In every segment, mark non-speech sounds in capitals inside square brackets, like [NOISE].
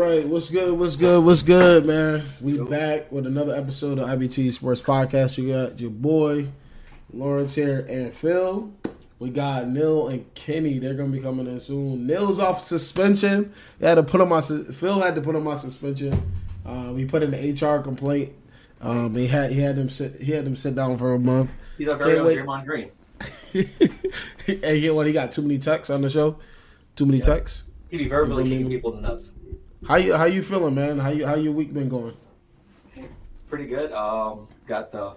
Right, what's good? What's good? What's good, man? We back with another episode of IBT Sports Podcast. You got your boy Lawrence here and Phil. We got Neil and Kenny. They're gonna be coming in soon. Neil's off suspension. He had to put him on. Phil had to put him on suspension. Um, he put in an HR complaint. Um, he had he had them sit he had them sit down for a month. He's our very own. Draymond Green. [LAUGHS] and get what he got too many texts on the show. Too many texts. He'd be verbally You know what I kicking people in the nuts. How you how you feeling, man? How you how your week been going? Pretty good. Um, got the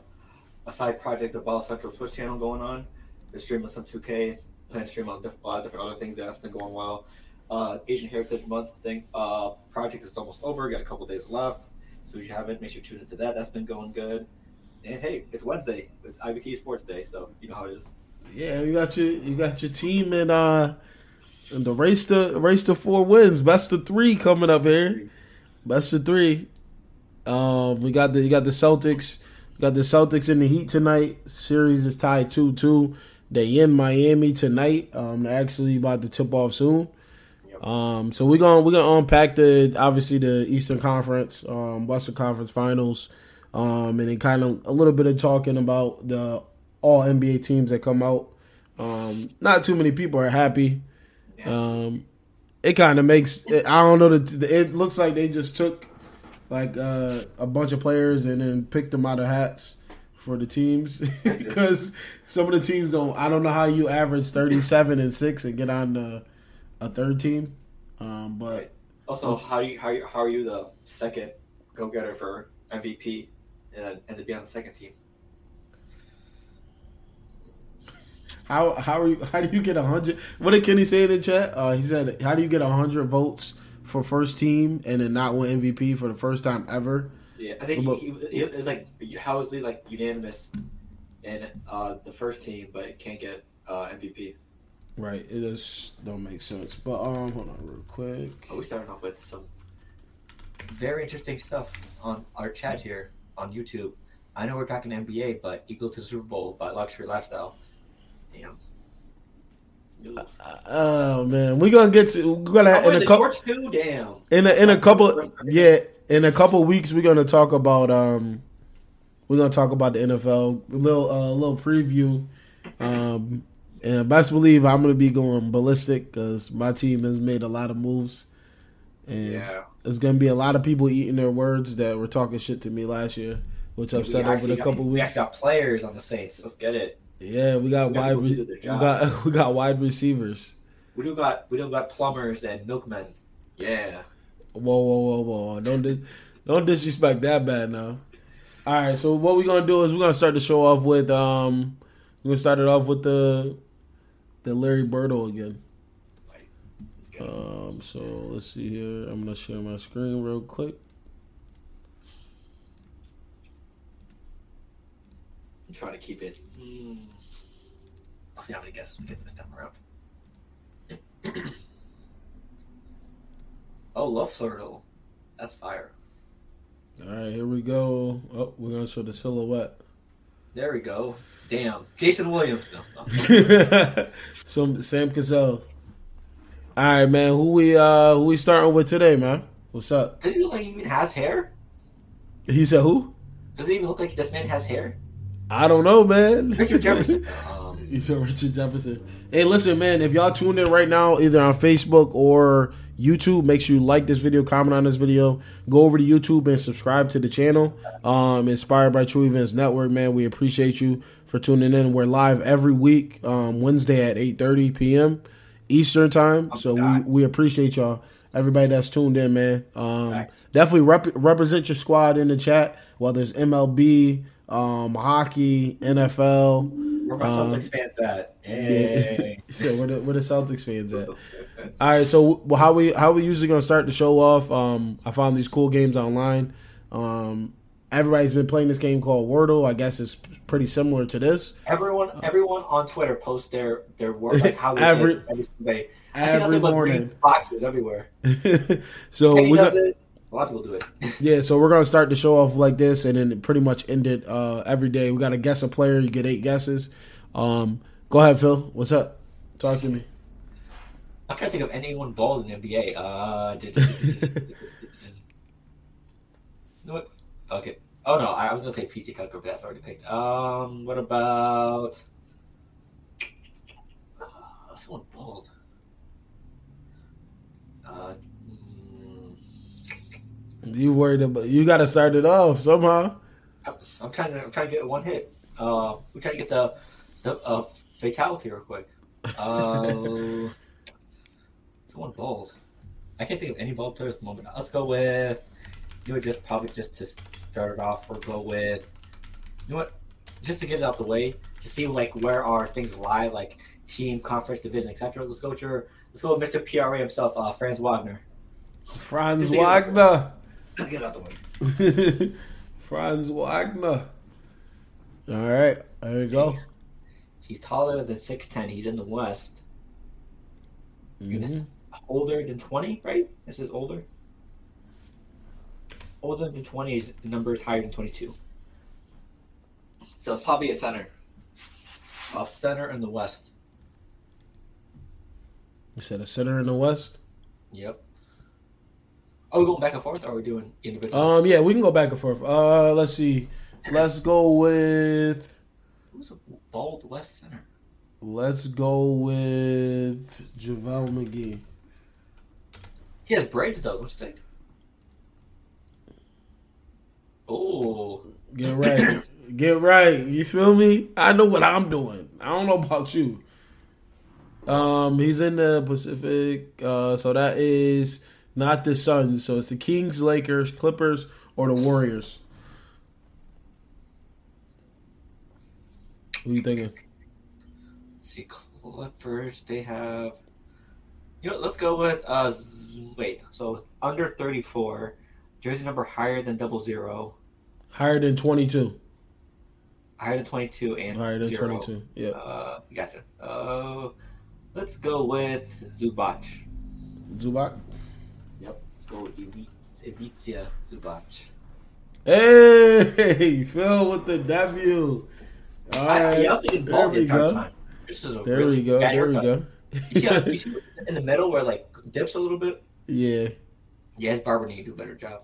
a side project, the Ball Central Twitch channel going on. Been streaming some 2K, playing stream on a lot of different other things that's been going well. Uh, Asian Heritage Month thing uh, project is almost over. Got a couple days left. So if you haven't, make sure you tune into that. That's been going good. And hey, it's Wednesday. It's IBT Sports Day, so you know how it is. Yeah, you got your you got your team and uh in the race to race to four wins, best of three coming up here. Best of three. Um, we got the you got the Celtics, got the Celtics in the Heat tonight. Series is tied two two. They in Miami tonight. Um, they're actually about to tip off soon. Um, so we're gonna we're gonna unpack the obviously the Eastern Conference, um, Western Conference Finals, um, and then kind of a little bit of talking about the all NBA teams that come out. Um, not too many people are happy. Um, it kind of makes I don't know that it looks like they just took like uh, a bunch of players and then picked them out of hats for the teams [LAUGHS] because some of the teams don't. I don't know how you average thirty seven and six and get on the, a third team. Um, but Right. Also, how do you how, you, how are you the second go getter for MVP and and to be on the second team? How how are you? [LAUGHS] How do you get a hundred? What did Kenny say in the chat? Uh, he said, "How do you get a hundred votes for first team and then not win MVP for the first time ever?" Yeah, I think he, he, it was like how is it like unanimous in uh, the first team, but can't get uh, MVP. Right, it just don't make sense. But um, hold on real quick. Oh, we starting off with some very interesting stuff on our chat here on YouTube. I know we're talking NBA, but Eagles to the Super Bowl by Luxury Lifestyle. Damn. Oof. Oh man, we're gonna get to we're gonna Oh, in a couple. Damn. in a in a couple yeah in a couple weeks we're gonna talk about um we're gonna talk about the NFL a little uh, little preview um and best believe I'm gonna be going ballistic because my team has made a lot of moves and Yeah. there's gonna be a lot of people eating their words that were talking shit to me last year which I've said over the couple We weeks. actually got players on the Saints. Let's get it. Yeah, we got We wide people re- who do their we got [LAUGHS] we got wide receivers. We don't got we don't got plumbers and milkmen. Yeah. Whoa, whoa, whoa, whoa! Don't dis- don't disrespect that bad now. All right, so what we're gonna do is we're gonna start the show off with um we're gonna start it off with the the Larry Birdo again. Let's get it. Um, so let's see here. I'm gonna share my screen real quick. I'm trying to keep it. Hmm. Let's see how many guesses we get this time around. [CLEARS THROAT] oh, Love Flirtle. That's fire. All right, here we go. Oh, we're gonna show the silhouette. There we go. Damn. Jason Williams. No, no. [LAUGHS] Some Sam Cassell. All right, man. Who we uh who we starting with today, man? What's up? Does he look like he even has hair? He said who? Does it even look like this man has hair? I don't know, man. Richard Jefferson. [LAUGHS] You said Richard Jefferson. Hey, listen, man. If y'all tuned in right now, either on Facebook or YouTube, make sure you like this video, comment on this video, go over to YouTube and subscribe to the channel. Um, inspired by True Events Network, man. We appreciate you for tuning in. We're live every week, um, Wednesday at eight thirty p.m. Eastern time. So we we appreciate y'all. Everybody that's tuned in, man. Um, definitely rep- represent your squad in the chat, whether it's MLB, um, hockey, NFL. Where my Um, Celtics fans at? Yeah. Hey. [LAUGHS] so where the where the Celtics fans at? [LAUGHS] All right, so well, how we how we usually gonna start the show off? Um, I found these cool games online. Um, everybody's been playing this game called Wordle. I guess it's pretty similar to this. Everyone, everyone on Twitter posts their their work like how they [LAUGHS] Every- every. Every nothing but green morning. boxes everywhere. so we got it. A lot of people do it. [LAUGHS] yeah, so we're gonna start the show off like this, and then pretty much end it uh, every day. We got to guess a player. You get eight guesses. Um, go ahead, Phil. What's up? Talk to me. I can't think of anyone bald in the NBA. Uh, [LAUGHS] did, what? Okay. Oh no, I was gonna say PJ Tucker, but that's already picked. Um, what about uh, someone bald? Uh, You worried about? You got to start it off somehow. I'm trying to I'm trying to get one hit. Uh, we're trying to get the the uh, fatality real quick. Uh, [LAUGHS] someone bald. I can't think of any bald players at the moment. Let's go with. You would just probably just to start it off, or go with. You know what? Just to get it out the way, to see like where our things lie, like team, conference, division, etc. Let's go with your. Let's go with Mr. PRA himself, uh, Franz Wagner. Franz Wagner. Get out the way. Franz Wagner. All right, there you go. He's taller than six ten. He's in the West. Mhm. older than 20, right? This is older. Older than 20 is numbers higher than 22. So it's probably a center. A center in the West. You said a center in the West. Yep. Are we going back and forth or are we doing individual? Um, yeah, we can go back and forth. Uh, let's see. Let's go with. Who's a bald West center? Let's go with JaVale McGee. He has braids though, don't you think? Oh, Get right. Get right. You feel me? I know what I'm doing. I don't know about you. Um, he's in the Pacific. Uh, so that is not the Suns. So it's the Kings, Lakers, Clippers, or the Warriors. Who you thinking? see, Clippers. They have. You know, let's go with. uh Wait, so under 34, jersey number higher than double zero, Higher than 22. higher than 22, and Higher than zero. 22. Yeah. Uh, gotcha. Uh, let's go with Zubac. Zubac. Go Ivica Zubac. Hey, [LAUGHS] Phil with the W. All I, right. yeah, I was thinking there we go. time. This is a There really we go. There we go. You see, how, you [LAUGHS] see in the middle where like dips a little bit? Yeah. Yeah, his barber need to do a better job.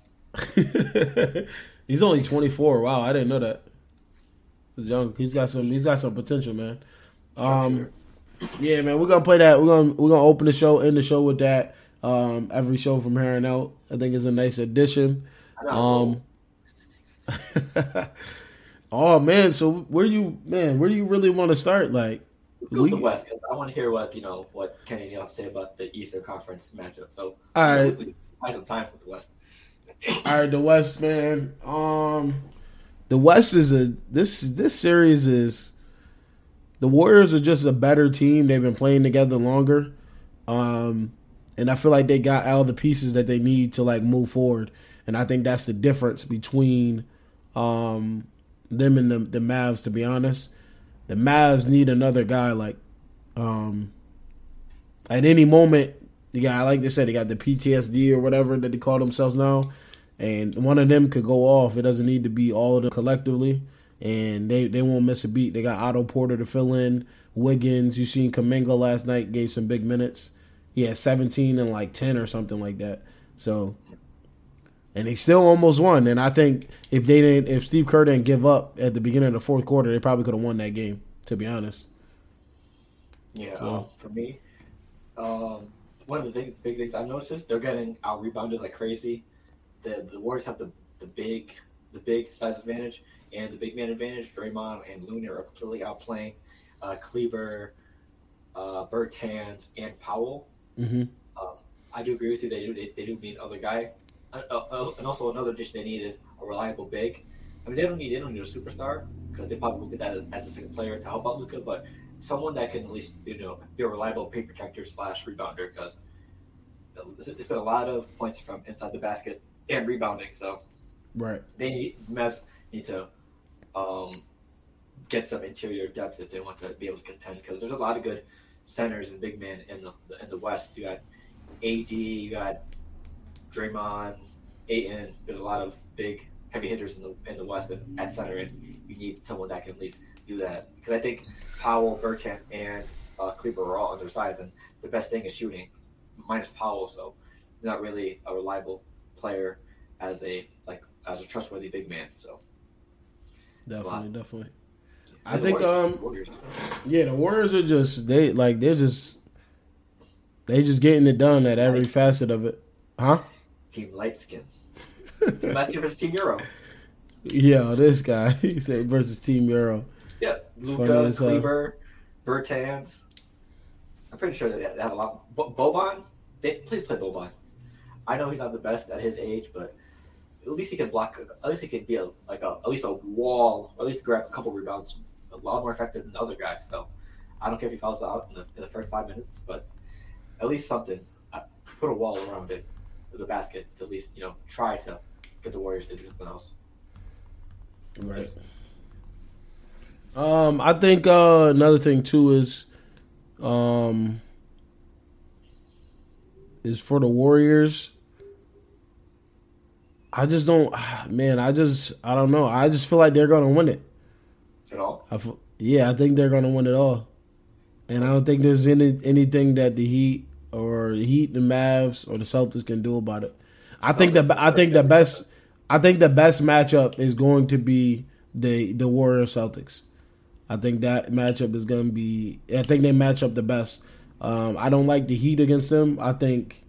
[LAUGHS] he's only 24. Wow, I didn't know that. He's young. He's got some. He's got some potential, man. Um, yeah, man. We're gonna play that. We're gonna we're gonna open the show, end the show with that. Um, every show from here on out. I think it's a nice addition. Um. [LAUGHS] oh man, so where you man? Where do you really want to start? Like, Go we- the West because I want to hear what you know what Kenny Neal have to say about the Eastern Conference matchup. So all right, we buy some time for the West. all right. The West, man. Um, the West is a this this series is the Warriors are just a better team. They've been playing together longer, um, and I feel like they got all the pieces that they need to like move forward. And I think that's the difference between um, them and the the Mavs. To be honest, the Mavs need another guy like um, at any moment. The guy, like they said, they got the PTSD or whatever that they call themselves now, and one of them could go off. It doesn't need to be all of them collectively, and they they won't miss a beat. They got Otto Porter to fill in, Wiggins. You seen Kuminga last night gave some big minutes. He had 17 and like 10 or something like that. So, and they still almost won. And I think if they didn't, if Steve Kerr didn't give up at the beginning of the fourth quarter, they probably could have won that game. To be honest. Yeah, So- um, for me, um, one of the big, big things I've noticed is they're getting out rebounded like crazy. The the Warriors have the, the big the big size advantage and the big man advantage. Draymond and Looney are completely outplaying uh, Kleber, uh, Bertans, and Powell. Mm-hmm. Um, I do agree with you. They do they, they do need other guy, uh, uh, uh, and also another addition they need is a reliable big. I mean, they don't need they don't need a superstar because they probably look at that as, as a second player to help out Luka, but someone that can at least you know be a reliable paint protector slash rebounder because there's been a lot of points from inside the basket and rebounding. So Right. they need Mavs need to um, get some interior depth if they want to be able to contend because there's a lot of good centers and big men in the in the West. You got AD, you got Draymond, Ayton. There's a lot of big heavy hitters in the in the West at center, and you need someone that can at least do that because I think Powell, Bertrand, and uh, Kleber are all undersized, and the best thing is shooting, minus Powell. So not really a reliable player as a like as a trustworthy big man. So Definitely, definitely. I And think Warriors- um Warriors. yeah, the Warriors are just they like they're just they just getting it done at every facet of it. Huh? team light skin. team light versus Team Euro. [LAUGHS] Yeah, this guy [LAUGHS] he said versus Team Euro. Yeah, Luka. Kleber, Bertans. I'm pretty sure they have a lot. Bo- Boban, they, please play Boban. I know he's not the best at his age, but at least he can block. At least he can be a like a at least a wall, or at least grab a couple rebounds. A lot more effective than the other guys. So I don't care if he fouls out in the, in the first five minutes, but at least something. Uh, put a wall around it, the basket, to at least you know try to get the Warriors to do something else. Right. Um, I think uh, another thing too is, um, is for the Warriors. I just don't, [SIGHS] man. I just, I don't know. I just feel like they're gonna win it. At all. I feel, yeah, I think they're gonna win it all, and I don't think there's any anything that the Heat or the Heat, the Mavs, or the Celtics can do about it. I think the I think the best I think the best matchup is going to be the the Warriors Celtics. I think that matchup is going to be. I think they match up the best. Um, I don't like the Heat against them. I think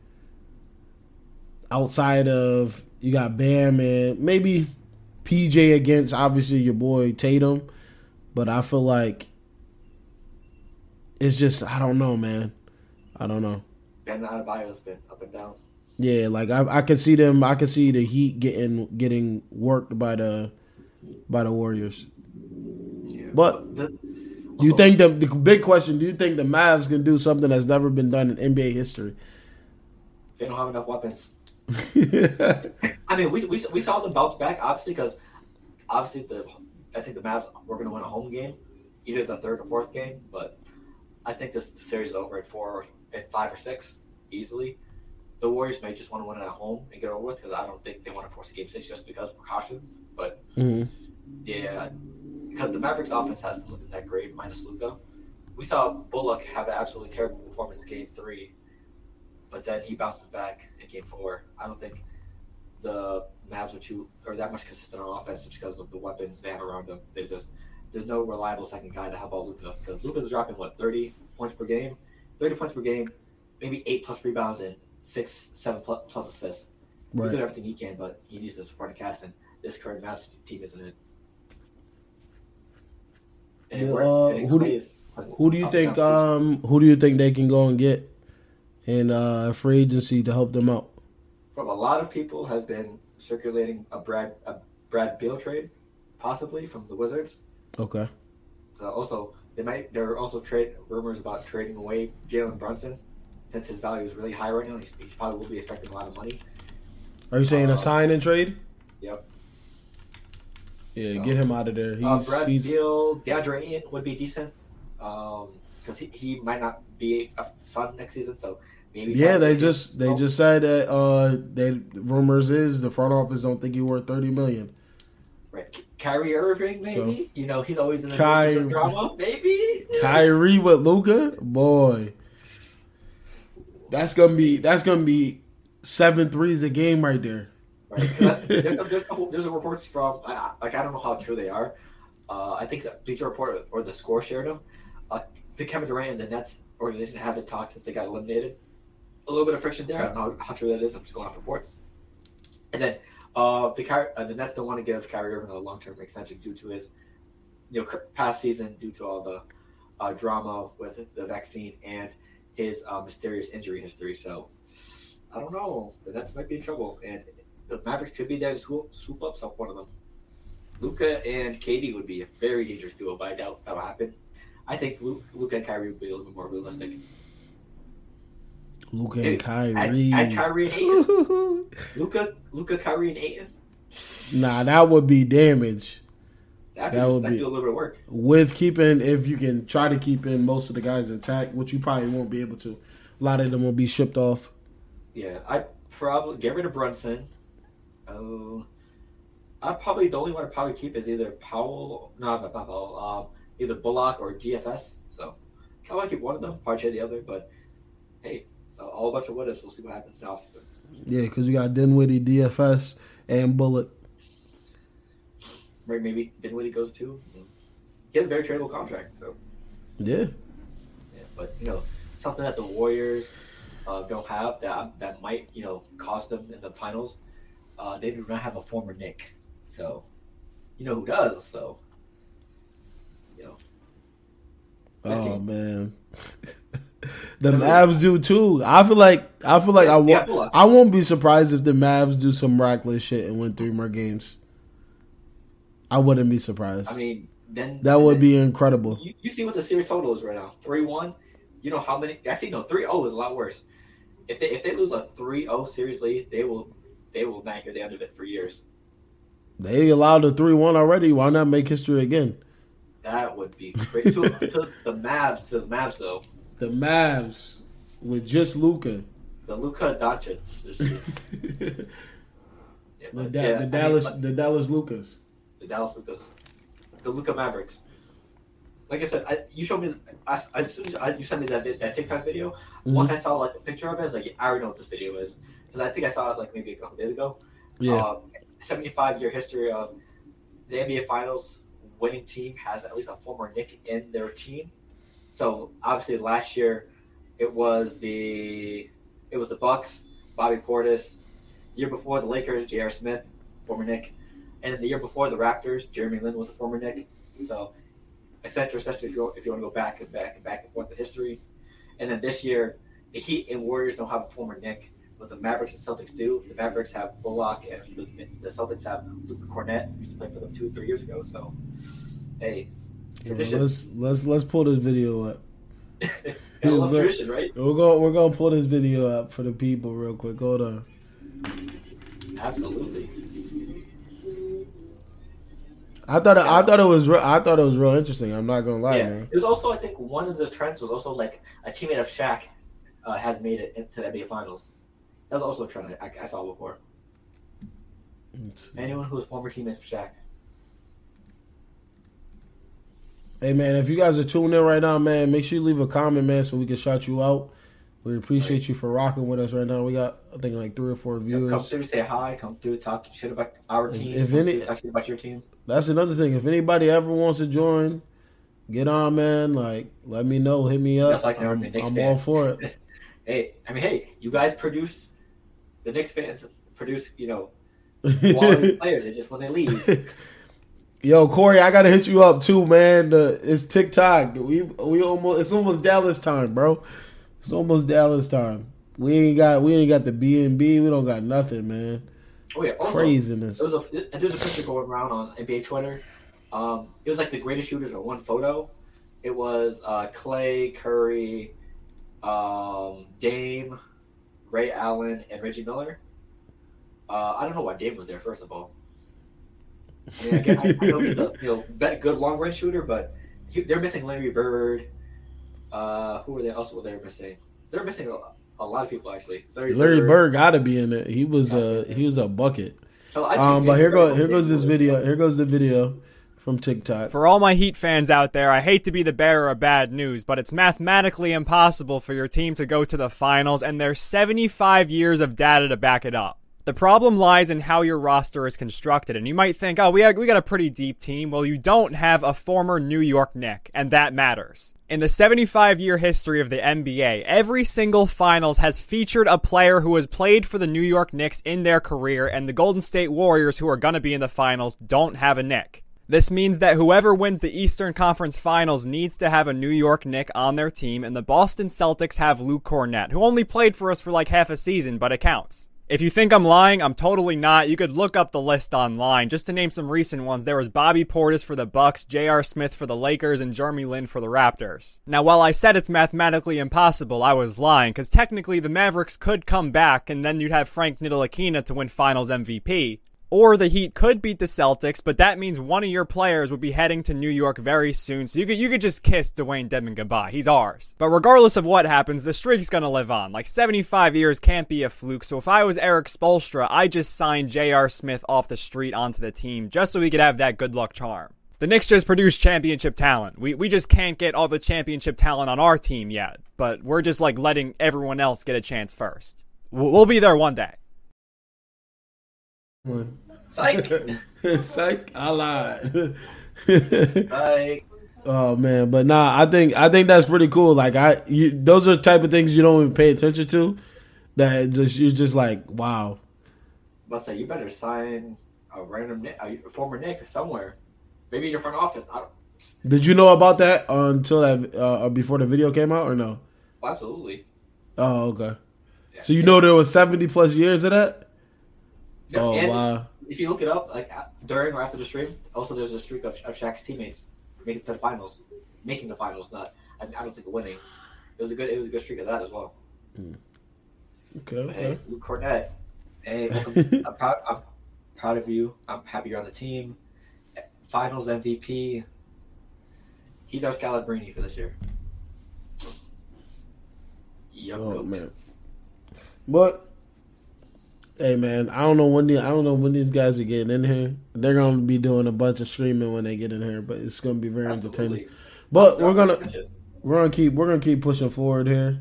outside of you got Bam and maybe PJ against obviously your boy Tatum, but I feel like it's just I don't know, man. I don't know. Bam Adebayo's been up and down. Yeah, like I I can see them. I can see the Heat getting getting worked by the by the Warriors. Yeah. But The- Do you think the the big question? Do you think the Mavs can do something that's never been done in NBA history? they don't have enough weapons? [LAUGHS] I mean, we, we, we saw them bounce back, obviously, because obviously the I think the Mavs were going to win a home game, either the third or fourth game. But I think this series is over at four and five or six easily. The Warriors may just want to win it at home and get over with because I don't think they want to force a game six just because of precautions. But Mhm. yeah, because the Mavericks offense hasn't been looking that great minus Luka. We saw Bullock have an absolutely terrible performance in game three, but then he bounces back in game four. I don't think the Mavs are too or that much consistent on offense just because of the weapons they have around them. There's just there's no reliable second guy to help out Luka because Luka's dropping what 30 points per game, 30 points per game, maybe eight plus rebounds and six, seven plus, plus assists. He's doing everything he can, but he needs to support the supporting cast, and this current Mavs team isn't it. And, Yeah, uh, who do- Who do you think? Um, who do you think they can go and get in uh, free agency to help them out? from a lot of people has been circulating a Brad a Brad Beal trade, possibly from the Wizards. Okay. So also they might there are also trade rumors about trading away Jalen Brunson, since his value is really high right now. He's, he probably will be expecting a lot of money. Are you saying Uh, a sign and trade? Yep. Yeah, So- get him out of there. He's uh, Brad he's Beal, DeAndre Ayton would be decent, because he, he might not be a Sun next season. So maybe yeah. They just they just said that uh, they rumors is the front office don't think he worth thirty million. right. Kyrie Irving, maybe. So- you know, he's always in the Ky- news drama. Maybe. Kyrie with Luka, boy, that's gonna be that's gonna be seven threes a game right there. Right. there's, a, [LAUGHS] there's, a there's a reports from I- like I don't know how true they are. Uh, I think Bleacher Report or the Score shared them. Uh, the Kevin Durant and the Nets organization have the talks that they got eliminated. A little bit of friction there. I don't know how true that is. I'm just going off reports. And then uh, the Kyrie, uh, the Nets don't want to give Kyrie Irving a long term extension due to his you know past season, due to all the uh, drama with the vaccine and his uh, mysterious injury history. So I don't know. The Nets might be in trouble, and the Mavericks could be there to swoop, swoop up some one of them. Luka and KD would be a very dangerous duo, but I doubt that'll happen. I think Luka and Kyrie would be a little bit more realistic. Luka and Kyrie. And, and Kyrie and Ayton. [LAUGHS] Luka, Luka, Kyrie, and Ayton. nah, that would be damage. That, That would be- a little bit of work. With keeping, if you can try to keep in most of the guys intact, which you probably won't be able to. A lot of them will be shipped off. Yeah, I probably get rid of Brunson. Oh, I probably the only one I probably keep is either Powell, no, not Powell, um, either Bullock or DFS. So I to keep one of them, probably the other, but hey, so all a bunch of what ifs. We'll see what happens in offseason. Yeah, because you got Dinwiddie, DFS, and Bullet. Right, maybe Dinwiddie goes too. He has a very tradable contract, so Yeah. yeah. But you know, something that the Warriors uh, don't have that that might you know cost them in the finals. Uh, they do not have a former Knick, so you know who does. So you know, Oh man. [LAUGHS] the Mavs do too. I feel like I feel like I won't. I won't be surprised if the Mavs do some miraculous shit and win three more games. I wouldn't be surprised. I mean, then that would be incredible. You, you see what the series total is right now, three one. You know how many? Actually, no, three zero is a lot worse. If they if they lose a 3-0 series lead, they will they will not hear the end of it for years. They allowed a three one already. Why not make history again? That would be great. to, to the Mavs, to the Mavs though, The Mavs with just Luka. the Luka Doncic. [LAUGHS] is- the, Da- but the yeah, I mean, Dallas the Dallas Lucas. the Dallas Lucas, the Luka Mavericks. Like I said, I, you showed me. I, as soon as I, you sent me that that TikTok video, Mhm. once I saw like the picture of it, I was like, I already know what this video is because I think I saw it like maybe a couple days ago. Yeah. Um, 75 year history of the NBA Finals winning team has at least a former Knick in their team. So obviously last year it was the it was the Bucks, Bobby Portis. The year before the Lakers, J.R. Smith, former Knick, and then the year before the Raptors, Jeremy Lin was a former Knick. So etc. etc. If you if you want to go back and back and back and forth in history, and then this year the Heat and Warriors don't have a former Knick but the Mavericks and Celtics do. The Mavericks have Bullock, and the, the Celtics have Luca Kornet, used to play for them two, three years ago. So, hey, Yeah, let's let's let's pull this video up. I love Look. tradition, right? We're going we're gonna pull this video up for the people real quick. Hold on. Absolutely. I thought it, I thought it was real, I thought it was real interesting. I'm not gonna lie, yeah. man. It was also, I think, one of the trends was also like a teammate of Shaq uh, has made it into the NBA Finals. That was also a trend I, I saw before. Anyone who was former teammates of Shaq. Hey man, if you guys are tuning in right now, man, make sure you leave a comment, man, so we can shout you out. We appreciate Right. you for rocking with us right now. We got I think like three or four know, come through, say hi, come through, talk shit about our team. if come any- talk shit about your team. That's another thing. If anybody ever wants to join, get on, man. Like, let me know. Hit me up. Just like I'm, I'm all for it. [LAUGHS] Hey, I mean, hey, you guys produce the Knicks fans produce, you know, [LAUGHS] quality players. They just when they leave. [LAUGHS] Yo, Corey, I gotta hit you up too, man. The, it's TikTok. We we almost it's almost Dallas time, bro. It's almost Dallas time. We ain't got we ain't got the B and B. We don't got nothing, man. Oh yeah, also, Craziness. There was a there's a picture going around on NBA Twitter. Um, it was like the greatest shooters in one photo. It was uh, Klay, Curry, um, Dame, Ray Allen, and Reggie Miller. Uh, I don't know why Dame was there. First of all, I mean, I, get, I, I know he's a [LAUGHS] you know be- good long range shooter, but he, they're missing Larry Bird. Uh, who are they? Also, they're missing. They're missing a, a lot of people actually. Larry Bird gotta be in it. He was a he was a bucket. So Um, but here go here goes this video. Here goes the video from TikTok. For all my Heat fans out there, I hate to be the bearer of bad news, but it's mathematically impossible for your team to go to the finals, and there's 75 years of data to back it up. The problem lies in how your roster is constructed, and you might think, oh, we, we got a pretty deep team. Well, you don't have a former New York Knick, and that matters. In the 75 year history of the NBA, every single finals has featured a player who has played for the New York Knicks in their career, and the Golden State Warriors, who are going to be in the finals, don't have a Knick. This means that whoever wins the Eastern Conference Finals needs to have a New York Knick on their team, and the Boston Celtics have Luke Kornet, who only played for us for like half a season, but it counts. If you think I'm lying, I'm totally not. You could look up the list online. Just to name some recent ones, there was Bobby Portis for the Bucks, J.R. Smith for the Lakers, and Jeremy Lin for the Raptors. Now, while I said it's mathematically impossible, I was lying, because technically the Mavericks could come back, and then you'd have Frank Ntilikina to win Finals MVP. Or the Heat could beat the Celtics, but that means one of your players would be heading to New York very soon. So you could you could just kiss Dewayne Dedmon goodbye. He's ours. But regardless of what happens, the streak's gonna live on. Like 75 years can't be a fluke. So if I was Erik Spoelstra, I just signed J.R. Smith off the street onto the team just so we could have that good luck charm. The Knicks just produce championship talent. We we just can't get all the championship talent on our team yet, but we're just like letting everyone else get a chance first. We'll be there one day. Psych. [LAUGHS] Psych, I lied. Psych. oh man, but nah, I think I think that's pretty cool. Like I, you, those are the type of things you don't even pay attention to. That just you're just like, wow. But say you better sign a random Knick, a former Knick somewhere, maybe in your front office. I Did you know about that until that uh, before the video came out or no? well, absolutely. Oh, okay. So you know there was seventy plus years of that. Yeah, Oh and wow. If you look it up, like uh, during or after the stream, also there's a streak of, of Shaq's teammates making to the finals, making the finals. Not, I, I don't think winning. It was a good, it was a good streak of that as well. Hmm. Okay. But hey. Luke Kornet, hey. [LAUGHS] I'm proud. I'm proud of you. I'm happy you're on the team. Finals MVP. He's our Scalabrine for this year. Young Oh goat. man. But hey man, I don't know when the, I don't know when these guys are getting in here. They're gonna be doing a bunch of streaming when they get in here, but it's gonna be very entertaining. Absolutely. But we're gonna we're gonna keep we're gonna keep pushing forward here.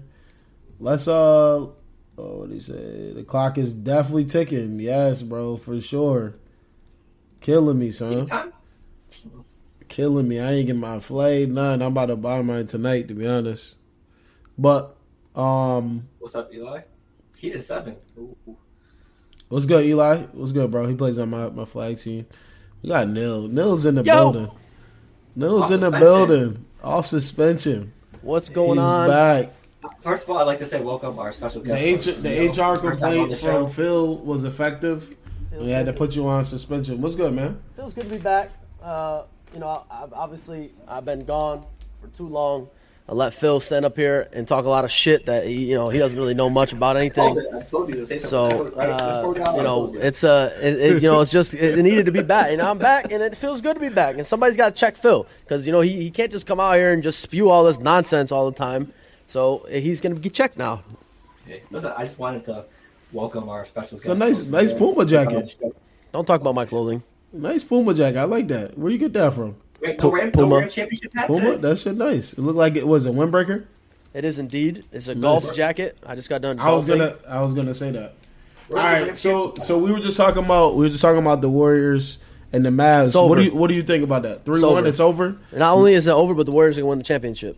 Let's uh oh what do you say? The clock is definitely ticking. Yes, bro, for sure. Killing me, son. Killing me. I ain't getting my flay, none. I'm about to buy mine tonight, to be honest. But um What's up, Eli? He is seven. Ooh. What's good, Eli? What's good, bro? He plays on my, my flag team. We got Nil. Nil's in the Yo! building. Nil's Off in the suspension. building. Off suspension. What's going He's on? back. First of all, I'd like to say welcome our special The, guest. H, the You HR first time on complaint the from. Phil was effective. We had to put you on suspension. What's good, man? Feels good to be back. Uh, you know, I, I've, obviously I've been gone for too long. I let Phil stand up here and talk a lot of shit that he, you know, he doesn't really know much about anything. I told you to say So, something. Right before we got uh, you know, told you. it's uh, it, it- you know, it's just it, it needed to be back, and I'm back, and it feels good to be back. And somebody's got to check Phil because you know he, he can't just come out here and just spew all this nonsense all the time. So he's gonna get checked now. Okay. Listen, I just wanted to welcome our special a guest. nice- nice Puma jacket. Don't talk about my clothing. Nice Puma jacket. I like that. Where do you get that from? Wait, Pu- no Ram, Puma. no Ram championship hat Puma? today? That shit nice. It looked like it was a windbreaker. It is indeed. It's a golf jacket. I just got done. I was gonna I was gonna say that. All Where's the Ram right, so so we were just talking about we were just talking about the Warriors and the Mavs. It's What do you what do you think about that? Three one, over. it's over. Not only is it over, but the Warriors are gonna win the championship.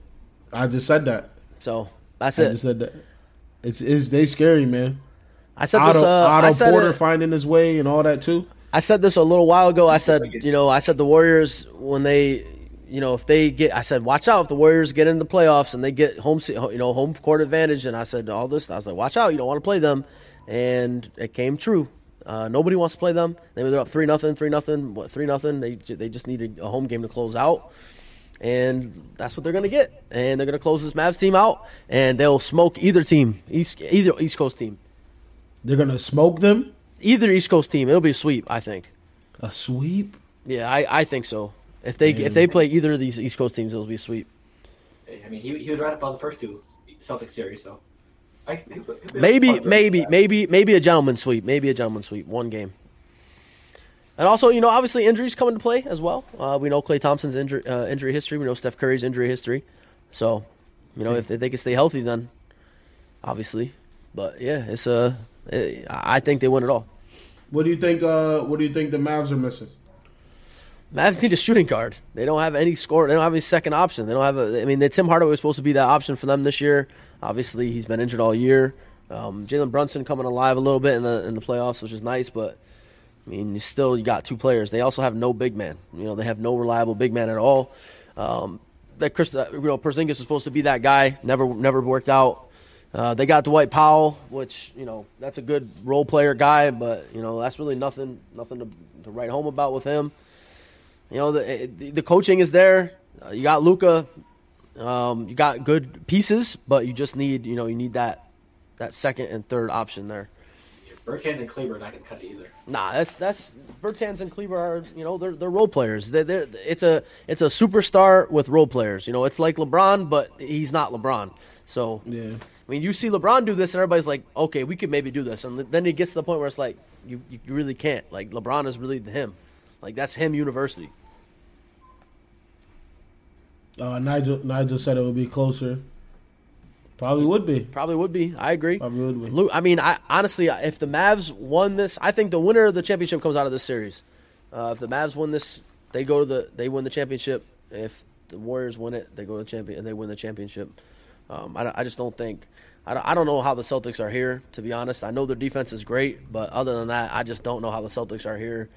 I just said that. So that's I it. just said that. It's it's they scary, man. I said Otto, this. Uh, Otto I said Porter it- finding his way and all that too. I said this a little while ago. I said, you know, I said the Warriors when they, you know, if they get, I said, watch out if the Warriors get into the playoffs and they get home, you know, home court advantage. And I said all this. I was like, watch out, you don't want to play them, and it came true. Uh, nobody wants to play them. They were up three nothing, three nothing, what three nothing. They they just needed a home game to close out, and that's what they're gonna get. And they're gonna close this Mavs team out, and they'll smoke either team, East either East Coast team, They're gonna smoke them. Either East Coast team. It'll be a sweep, I think. A sweep. Yeah, I, I think so. If they if they play either of these East Coast teams, it'll be sweep. I mean, he, he was right about the first two Celtics series, so. I, he- he- Maybe maybe maybe maybe a gentleman sweep. Maybe a gentleman sweep. One game. And also, you know, obviously injuries come into play as well. Uh, we know Klay Thompson's injury uh, injury history. We know Steph Curry's injury history. So, you know, if they, they can stay healthy, then obviously. But yeah, it's uh, eh, I think they win it all. What do you think? Uh, what do you think the Mavs are missing? Mavs need a shooting guard. They don't have any score. They don't have any second option. They don't have a. I mean, the Tim Hardaway was supposed to be that option for them this year. Obviously, he's been injured all year. Um, Jalen Brunson coming alive a little bit in the in the playoffs, which is nice. But I mean, you still you got two players. They also have no big man. You know, they have no reliable big man at all. Um, that Chris, uh, you know, Porzingis was supposed to be that guy. Never never worked out. Uh, they got Dwight Powell, which you know that's a good role player guy, but you know that's really nothing nothing to, to write home about with him. You know the the, the coaching is there. Uh, you got Luka. Um, you got good pieces, but you just need you know you need that that second and third option there. Bertans and Kleber are not going to cut it either. Nah, that's that's Bertans and Kleber are you know they're they're role players. They're, they're, it's a it's a superstar with role players. You know, it's like LeBron, but he's not LeBron. So Yeah. I mean, you see LeBron do this, and everybody's like, okay, we could maybe do this, and then it gets to the point where it's like you you really can't. Like LeBron is really him. Like that's him university. Uh, Nigel Nigel said it would be closer. Probably would be. Probably would be. I agree. Probably would be. Lu- I mean, I honestly, if the Mavs won this, I think the winner of the championship comes out of this series. Uh, if the Mavs win this, they go to the they win the championship. If the Warriors win it, they go to the champion and they win the championship. Um, I, I just don't think. I don't, I don't know how the Celtics are here. To be honest, I know their defense is great, but other than that, I just don't know how the Celtics are here.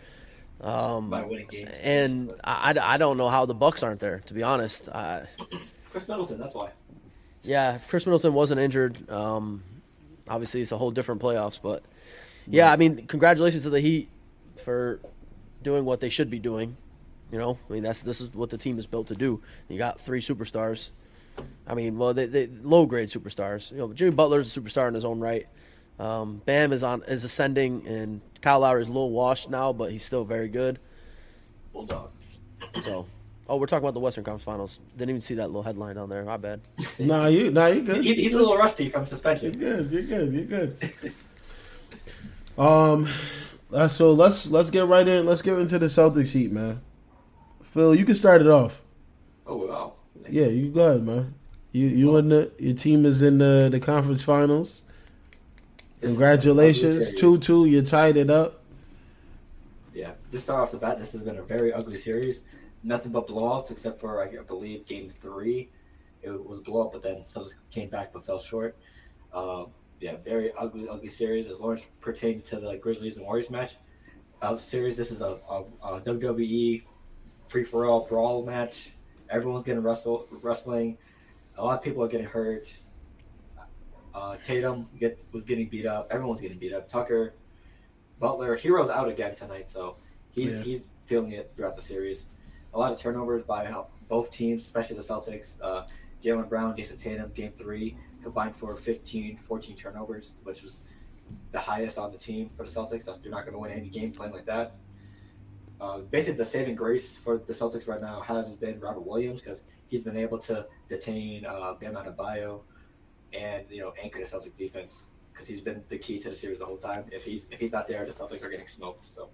Um, by winning games. and I, I, I don't know how the Bucks aren't there. To be honest, I, Khris Middleton, that's why. yeah, if Khris Middleton wasn't injured, um, obviously it's a whole different playoffs. But yeah, I mean, congratulations to the Heat for doing what they should be doing. You know, I mean that's this is what the team is built to do. You got three superstars. I mean, well, they, they low grade superstars. You know, Jimmy Butler's a superstar in his own right. Um, Bam is on is ascending, and Kyle Lowry is a little washed now, but he's still very good. Bulldog. So, oh, we're talking about the Western Conference Finals. Didn't even see that little headline down there. My bad. [LAUGHS] Nah, you nah, you good. He, he's a little rusty from suspension. You're good. You're good. You're good. um, uh, so let's let's get right in. Let's get into the Celtics heat, man. Phil, you can start it off. Yeah, you go ahead, man. You you in the your team is in the the conference finals. Congratulations, two two. You tied it up. Yeah, just start off the bat. This has been a very ugly series. Nothing but blowouts, except for I believe Game Three. It was a blowout, but then Celtics came back but fell short. Um, yeah, very ugly, ugly series. As Lawrence pertains to the Grizzlies and Warriors match, uh, series. This is a, a, a WWE free for all brawl match. Everyone's getting wrestle wrestling. A lot of people are getting hurt. Uh, Tatum get, was getting beat up. Everyone's getting beat up. Tucker, Butler, Herro's out again tonight, so he's Yeah. he's feeling it throughout the series. A lot of turnovers by both teams, especially the Celtics. Uh, Jaylen Brown, Jayson Tatum, game three combined for 15, 14 turnovers, which was the highest on the team for the Celtics. That's, you're not going to win any game playing like that. Uh, basically, the saving grace for the Celtics right now has been Robert Williams because he's been able to detain uh, Bam Adebayo and you know anchor the Celtics defense because he's been the key to the series the whole time. If he's if he's not there, the Celtics are getting smoked. So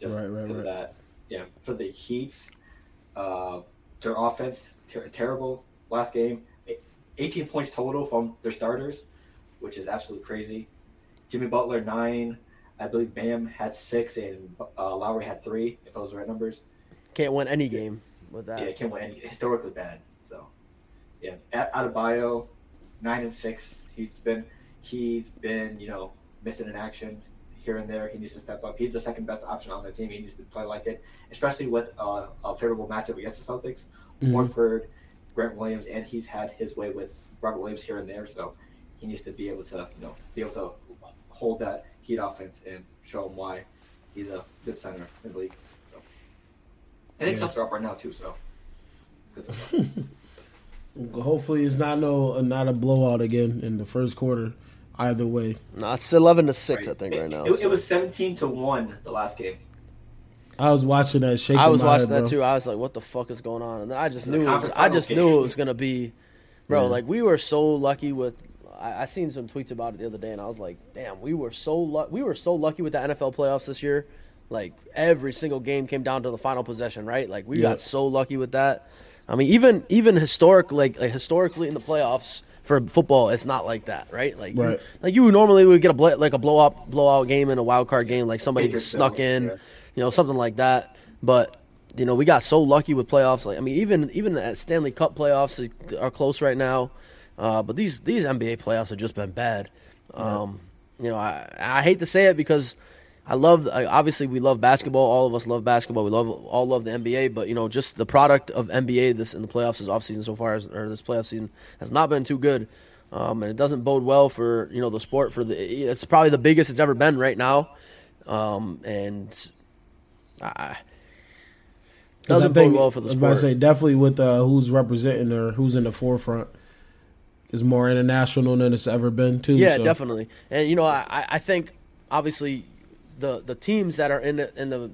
just Right, right, right. that, yeah. For the Heats, uh, their offense ter- terrible last game. E- 18 points total from their starters, which is absolutely crazy. Jimmy Butler nine. I believe Bam had six and uh, Lowry had three. If those are the right numbers. Can't win any game with that. Yeah, can't win any historically bad. So, yeah, Ad- Adebayo, nine and six. He's been he's been you know missing in action here and there. He needs to step up. He's the second best option on the team. He needs to play like it, especially with uh, a favorable matchup against the Celtics. Mhm. Horford, Grant Williams, and he's had his way with Robert Williams here and there. So he needs to be able to you know be able to hold that Heat offense and show him why he's a good center in the league. So. I think Yeah. Celtics are up right now too. So. Good. [LAUGHS] Hopefully, it's not no not a blowout again in the first quarter. Either way, No, it's eleven to six, I think, It- right now. It, it was seventeen to one the last game. I was watching that. Shaking I was my watching head, that bro. too. I was like, "What the fuck is going on?" And then I just The knew, it was, I just final knew it was gonna be, bro. Yeah. Like we were so lucky with. I, I seen some tweets about it the other day, and I was like, "Damn, we were so lu- we were so lucky with the NFL playoffs this year. Like every single game came down to the final possession, right? Like we Yeah. got so lucky with that. I mean, even even historic like, like historically in the playoffs for football, it's not like that, right? Like you- like you normally would get a bl- like a blow up blowout game in a wild card game, like somebody snuck in yeah. you know, something like that. But you know, we got so lucky with playoffs. Like I mean, even even the Stanley Cup playoffs are close right now. Uh, but these these NBA playoffs have just been bad. Um, You know, I I hate to say it because I love obviously we love basketball. All of us love basketball. We love all love the NBA. But you know, just the product of NBA this in the playoffs this offseason so far, or this playoff season has not been too good. Um, and it doesn't bode well for you know the sport. For the it's probably the biggest it's ever been right now. Um, and I, doesn't I think, bode well for the I was about to sport. say definitely with uh, who's representing or who's in the forefront is more international than it's ever been too. Yeah, so. definitely. And you know, I, I- think obviously the the teams that are in it in the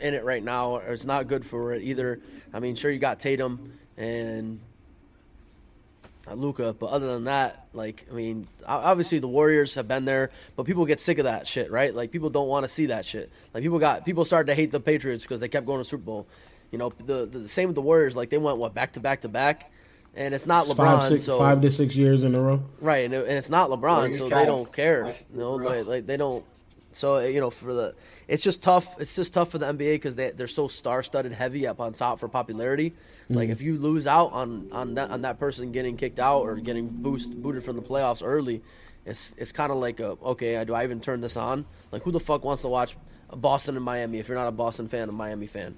in it right now are, it's not good for it either. I mean, sure you got Tatum and uh, Luka, but other than that, like I mean, obviously the Warriors have been there, but people get sick of that shit, right? Like people don't want to see that shit. Like people got people started to hate the Patriots because they kept going to Super Bowl. You know, the, the same with the Warriors. Like they went what back to back to back, and it's not LeBron. Five, six, so five to six years in a row. right, and, it- and it's not LeBron, so Cavs. they don't care. Five, six You know, in a row. like, like they don't. So you know, for the it's just tough. It's just tough for the NBA because they they're so star studded heavy up on top for popularity. Like mm-hmm. if you lose out on on that on that person getting kicked out or getting boost booted from the playoffs early, it's it's kind of like a okay, do I even turn this on? Like who the fuck wants to watch Boston and Miami if you're not a Boston fan, a Miami fan?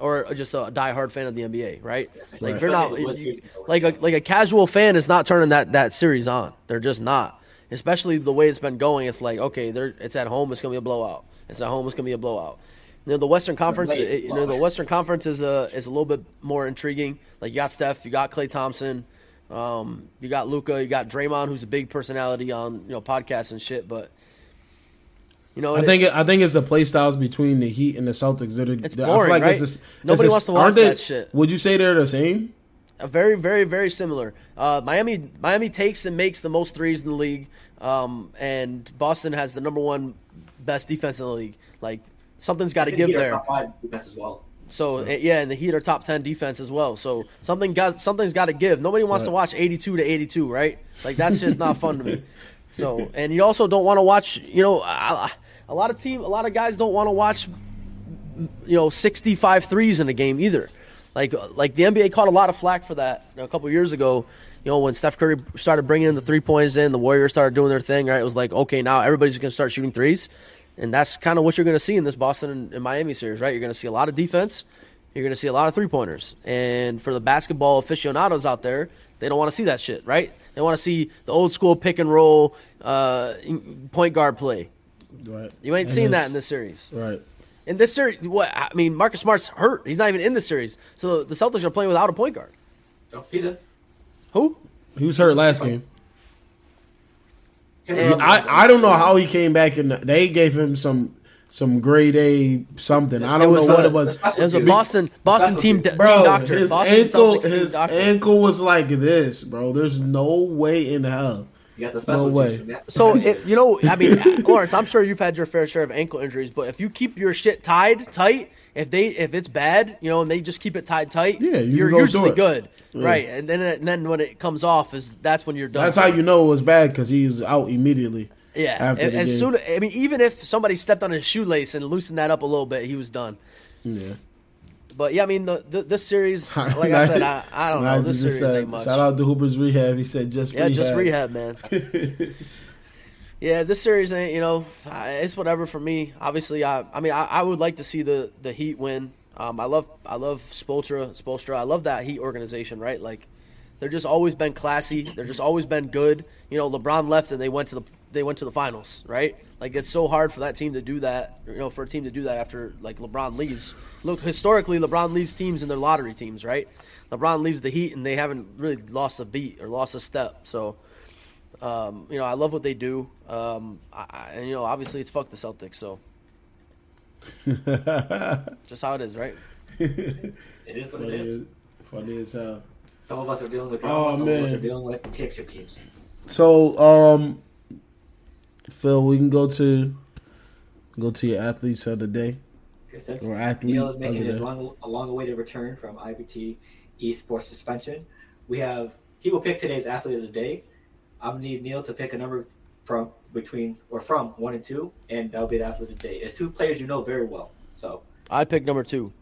Or just a diehard fan of the NBA, right? Like if you're not like a like a casual fan is not turning that that series on. They're just not. Especially the way it's been going, it's like okay, they're it's at home, it's gonna be a blowout. It's at home, it's gonna be a blowout. You know the Western Conference. it- you know the. Western Conference is a is a little bit more intriguing. Like you got Steph, you got Klay Thompson, um, you got Luka, you got Draymond, who's a big personality on you know podcasts and shit. But you know, I think it, I think it's the play styles between the Heat and the Celtics that are. It's that- boring, I feel like right? It's this, Nobody it's wants to aren't watch they- that shit. Would you say they're the same? Uh, very, very, very similar. Uh, Miami, Miami takes and makes the most threes in the league, um, and Boston has the number one best defense in the league. Like something's got to give there. Top five defense as well. So uh, yeah, and the Heat are top ten defense as well. So something got something's got to give. Nobody wants to watch eighty-two to eighty-two, right? Like that's just not fun to me. [LAUGHS] So and you also don't want to watch. You know, a, a lot of team, a lot of guys don't want to watch. You know, 65 threes in a game either. Like like the NBA caught a lot of flack for that a couple years ago. You know, when Steph Curry started bringing in the three pointers in, the Warriors started doing their thing. Right, it was like okay, now everybody's going to start shooting threes. And that's kind of what you're going to see in this Boston and, and Miami series, right? You're going to see a lot of defense. You're going to see a lot of three pointers. And for the basketball aficionados out there, they don't want to see that shit, right? They want to see the old school pick and roll uh, point guard play. Right. You ain't And seen that in this series. Right. In this series, what I mean, Marcus Smart's hurt. He's not even in the series. So the Celtics are playing without a point guard. Oh, he's in. Who? He was hurt last game. And I, I don't know how he came back and they gave him some some grade A something. I don't was, know what uh, it was. It was a Boston Boston team, what d- Bro, team doctor. his Boston ankle his doctor. ankle was like this, bro. There's no way in hell. You got the special No way. teams from that. So it, you know, I mean, Lawrence, I'm sure you've had your fair share of ankle injuries, but if you keep your shit tied tight, if they if it's bad, you know, and they just keep it tied tight, Yeah, you you're can go usually do it. good, right? And then and then when it comes off, is that's when you're done. That's how you know it was bad because he was out immediately. Yeah, after and, the as soon I mean, even if somebody stepped on his shoelace and loosened that up a little bit, he was done. Yeah. But yeah, I mean, the, the this series, [LAUGHS] like I said, I, I don't know. This series said, ain't much. Shout out to Hooper's rehab. He said just rehab. Yeah, rehab. just rehab, man. [LAUGHS] yeah, this series ain't you know it's whatever for me. Obviously, I I mean I, I would like to see the the Heat win. Um, I love I love Spoelstra Spoelstra. I love that Heat organization. Right, like they're just always been classy. They're just always been good. You know, LeBron left and they went to the they went to the finals. Right, like it's so hard for that team to do that. You know, for a team to do that after like LeBron leaves. Look, historically, LeBron leaves teams in their lottery teams. Right, LeBron leaves the Heat and they haven't really lost a beat or lost a step. So. Um, you know, I love what they do. Um, I, I- and you know, obviously it's fuck the Celtics, so [LAUGHS] just how it is, right? It is what it Funny as, hell. Some of us are dealing with Oh, drama. some of us man. are dealing with championship teams. So, um, Phil, we can go to go to your athletes of the day. Okay, since Or athlete Neil is making the his long, a long-awaited return from IBT Sports suspension, we have he will pick today's athlete of the day. I'm gonna need Neil to pick a number from between or from one and two, and that'll be the athlete of the day. It's two players you know very well. So, I'd pick number two.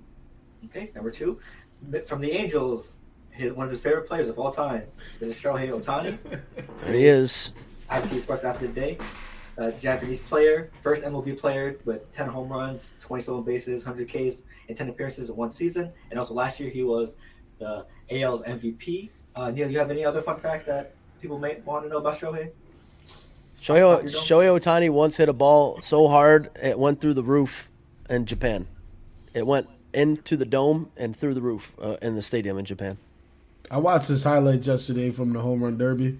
okay, number two, from the Angels, his, one of his favorite players of all time, is Shohei Ohtani. There he is. IBT Sports Athlete of the Day. Uh, Japanese player, first MLB player with 10 home runs, 20 stolen bases, 100 Ks, and 10 appearances in one season. And also last year he was the AL's MVP. Uh, Neil, you have any other fun fact that people may want to know about Shohei? Shohei, Off. Shohei Ohtani once hit a ball so hard it went through the roof in Japan. It went into the dome and through the roof uh, in the stadium in Japan. I watched his highlights yesterday from the home run derby.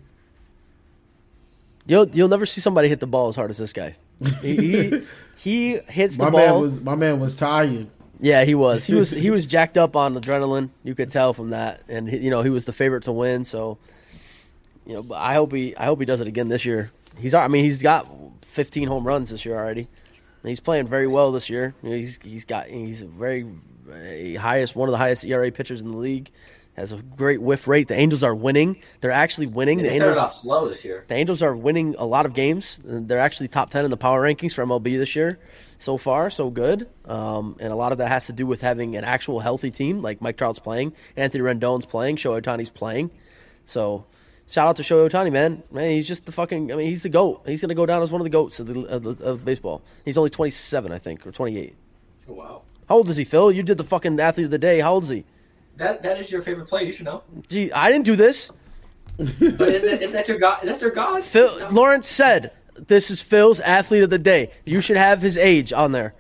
You'll you'll never see somebody hit the ball as hard as this guy. He he, [LAUGHS] he hits the My ball. man was my man was tired. Yeah, he was. He was [LAUGHS] he was jacked up on adrenaline. You could tell from that, and he, you know he was the favorite to win. So, you know, but I hope he I hope he does it again this year. He's I mean he's got 15 home runs this year already. And he's playing very well this year. He's he's got he's very highest one of the highest ERA pitchers in the league. Has a great whiff rate. The Angels are winning. They're actually winning. They The started Angels off slow this year. the Angels are winning a lot of games. They're actually top 10 in the power rankings for MLB this year. So far, so good. Um, and a lot of that has to do with having an actual healthy team, like Mike Trout's playing, Anthony Rendon's playing, Shohei Ohtani's playing. So, shout out to Shohei Ohtani, man. Man, he's just the fucking, I mean, he's the GOAT. He's going to go down as one of the GOATs of, the, of, of baseball. He's only 27, I think, or 28. Oh, wow. How old is he, Phil? You did the fucking athlete of the day. How old is he? That that is your favorite play. You should know. Gee, I didn't do this. But is that, is that your god? That's your god. Phil Lawrence said, this is Phil's athlete of the day. You should have his age on there.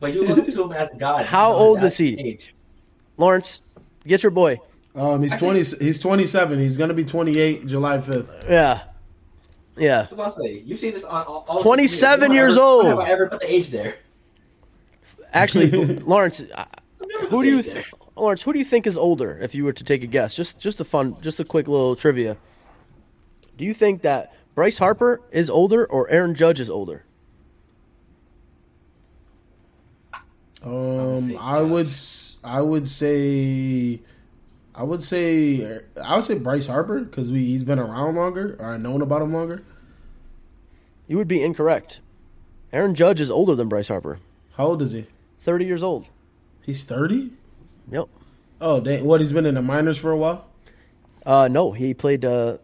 But you look to him as God. How old is he? age. Lawrence, get your boy. Um, he's twenty. He's twenty seven. He's gonna be twenty eight July fifth. Yeah. Yeah. What about say? You see this on all. all 27 years When old. Have I ever put the age there? Actually, [LAUGHS] Lawrence, uh, I've never who do you age th- there. Lawrence, who do you think is older if you were to take a guess? Just just a fun just a quick little trivia. Do you think that Bryce Harper is older or Aaron Judge is older? Um, I would. s- I would say. I would say. I would say Bryce Harper because we he's been around longer or I known about him longer. You would be incorrect. Aaron Judge is older than Bryce Harper. How old is he? 30 years old. He's thirty. Yep. Oh, dang, what? He's been in the minors for a while. Uh no, he played uh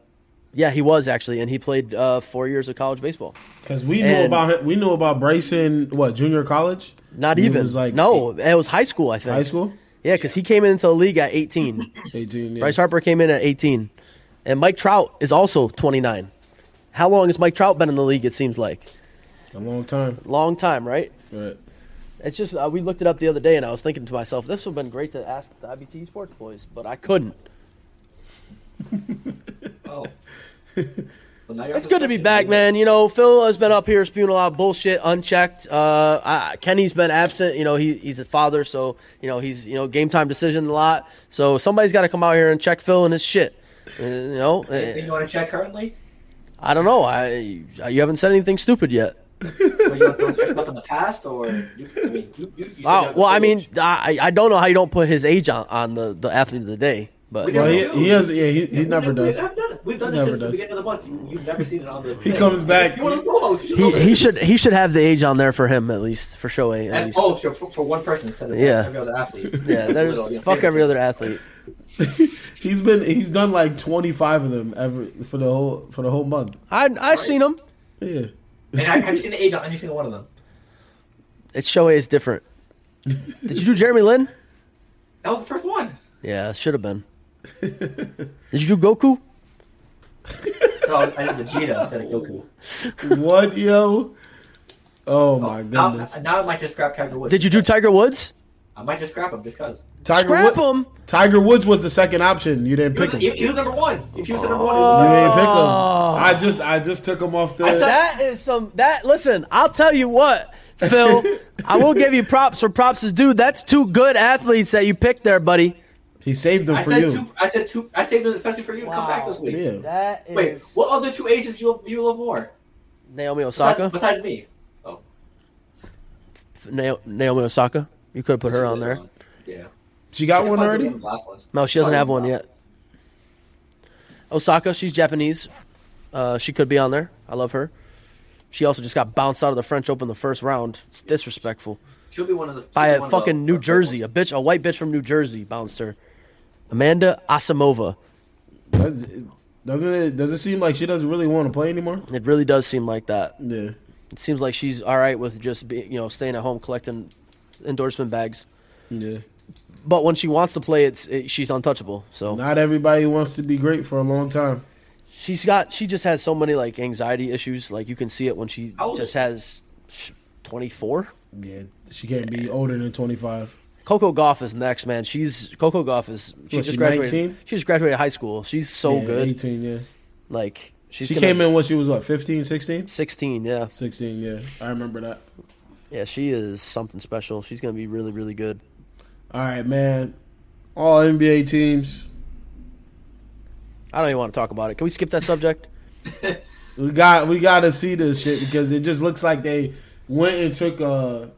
yeah, he was actually and he played uh 4 years of college baseball. Because we knew And- about him, we knew about Bryson. What junior college? Not even. was like no, it was high school, I think. high school. Yeah, cuz he came into the league at 18. [CLEARS THROAT] Eighteen. Yeah. Bryce Harper came in at 18. And Mike Trout is also 29. How long has Mike Trout been in the league, it seems like? a long time. Long time, right? Right. It's just, uh, we looked it up the other day and I was thinking to myself, this would have been great to ask the IBT Sports boys, but I couldn't. [LAUGHS] Oh. [LAUGHS] Well, It's good to be back, man. You know, Phil has been up here spewing a lot of bullshit unchecked. Uh, I, Kenny's been absent. You know, he, he's a father, so, you know, he's, you know, game time decision a lot. So somebody's got to come out here and check Phil and his shit. Uh, you know, Anything you want to check currently? I don't know. I You haven't said anything stupid yet. Or you want to check in the past, or you, I mean, you, you, you said you have well, I mean. I, I don't know how you don't put his age on, on the, the athlete of the day, but We Well, he, he has. Yeah, he, he We've never never- does. We've done it. We've done He this never since the does. beginning of the month. You, you've never seen it on the. He thing. comes back- You want to co-host? He, he should he should have the age on there for him at least for Shohei at And, least. oh, for, for one person instead of Yeah. every other athlete. [LAUGHS] yeah, there's little, fuck every other athlete. [LAUGHS] He's been. He's done like twenty five of them every for the whole for the whole month. I I've seen him. Yeah. And have, have you [LAUGHS] seen the age on every single one of them? It's Shohei is different. Did you do Jeremy Lin? That was the first one. Yeah, should have been. Did you do Goku? [LAUGHS] No, I did Vegeta instead of Goku. [LAUGHS] What yo? Oh, oh my Now, goodness. now I might just scrap Tiger Woods. Did you do Tiger Woods? I might just scrap him just because. Tiger Scrap Wood- him. Tiger Woods was the second option. You didn't He was, pick him. he, You he was number one. If you said number one, Oh. he was didn't pick him. Oh. I just I just took him off the. I said- That is some that listen, I'll tell you what, Phil, [LAUGHS] I will give you props for props is due. That's two good athletes that you picked there, buddy. he saved them I for you. two. I said two. I saved them especially for you to come back this week. Yeah. That is Wait, what other two Asians you you love more? Naomi Osaka. besides me. Oh, Na- Naomi Osaka. You could have put her on there. Yeah. She got She one already. of the last ones. No, she doesn't have one yet. Osaka, she's Japanese. Uh, she could be on there. I love her. She also just got bounced out of the French Open the first round. It's disrespectful. She'll be one of the. By a one of the- fucking New Jersey. A bitch, a white bitch from New Jersey bounced her. Amanda Anisimova. Does- Doesn't it? Does it seem like she doesn't really want to play anymore? It really does seem like that. Yeah. It seems like she's all right with just be, you know staying at home collecting endorsement bags. Yeah. But when she wants to play, it's it, she's untouchable. So Not everybody wants to be great for a long time. she's got she just has so many like anxiety issues. Like you can see it when she How just has twenty four. Yeah. She can't be older than twenty five. Coco Gauff is next, man. She's Coco Gauff is she What, just she graduated. 19? She just graduated high school. She's so yeah, good. Eighteen. Yeah. Like she's She gonna- came in when she was what 15, 16? sixteen. Yeah, 16, Yeah. I remember that. yeah. She is something special. She's gonna be really, really good. All right, man. All NBA teams. I don't even want to talk about it. Can we skip that subject? [LAUGHS] We got we got to see this shit because it just looks like they went and took a.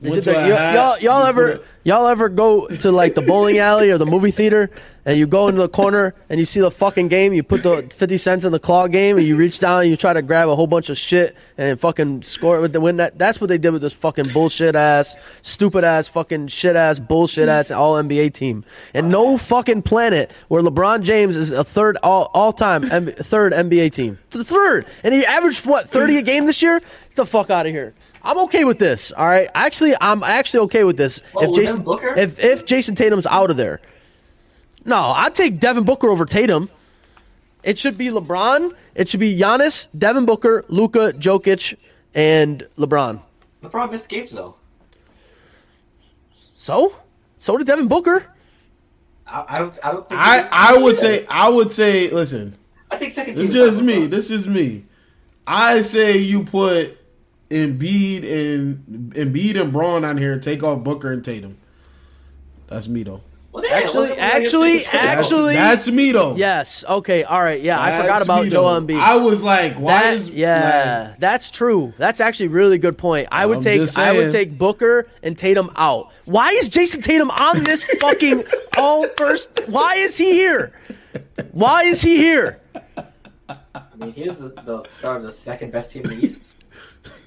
They went did that- y'all- y'all- y'all ever- Y'all ever go to like the bowling alley or the movie theater and you go into the corner and you see the fucking game, you put the 50 cents in the claw game and you reach down and you try to grab a whole bunch of shit and fucking score it with the win that that's what they did with this fucking bullshit ass, stupid ass, fucking shit ass, bullshit ass all NBA team. And no fucking planet where LeBron James is a third all all time M- third NBA team. The third. And he averaged what, 30 a game this year? Get the fuck out of here. I'm okay with this. All right. Actually, I'm actually okay with this. Oh, if Jason Booker? if if Jayson Tatum's out of there. No, I'd take Devin Booker over Tatum. It should be LeBron. It should be Giannis, Devin Booker, Luka, Jokic, and LeBron. LeBron missed games though. So, so did Devin Booker. I, I don't. I don't think. I I would say I would say listen. I think second team. It's is just me. This is me. I say you put Embiid and Embiid and Braun on here take off Booker and Tatum. That's me though. Well, yeah, Actually- look at actually- That's, Actually- that's me though. Yes. Okay. All right. Yeah, I forgot about me, Joel. Embiid. I was like, why That- is yeah, like, that's true. That's actually a really good point. I would I'm take I would take Booker and Tatum out. Why is Jayson Tatum on this [LAUGHS] fucking all first? Why is he here? Why is he here? I mean, he's the, the start of the second best team in the East.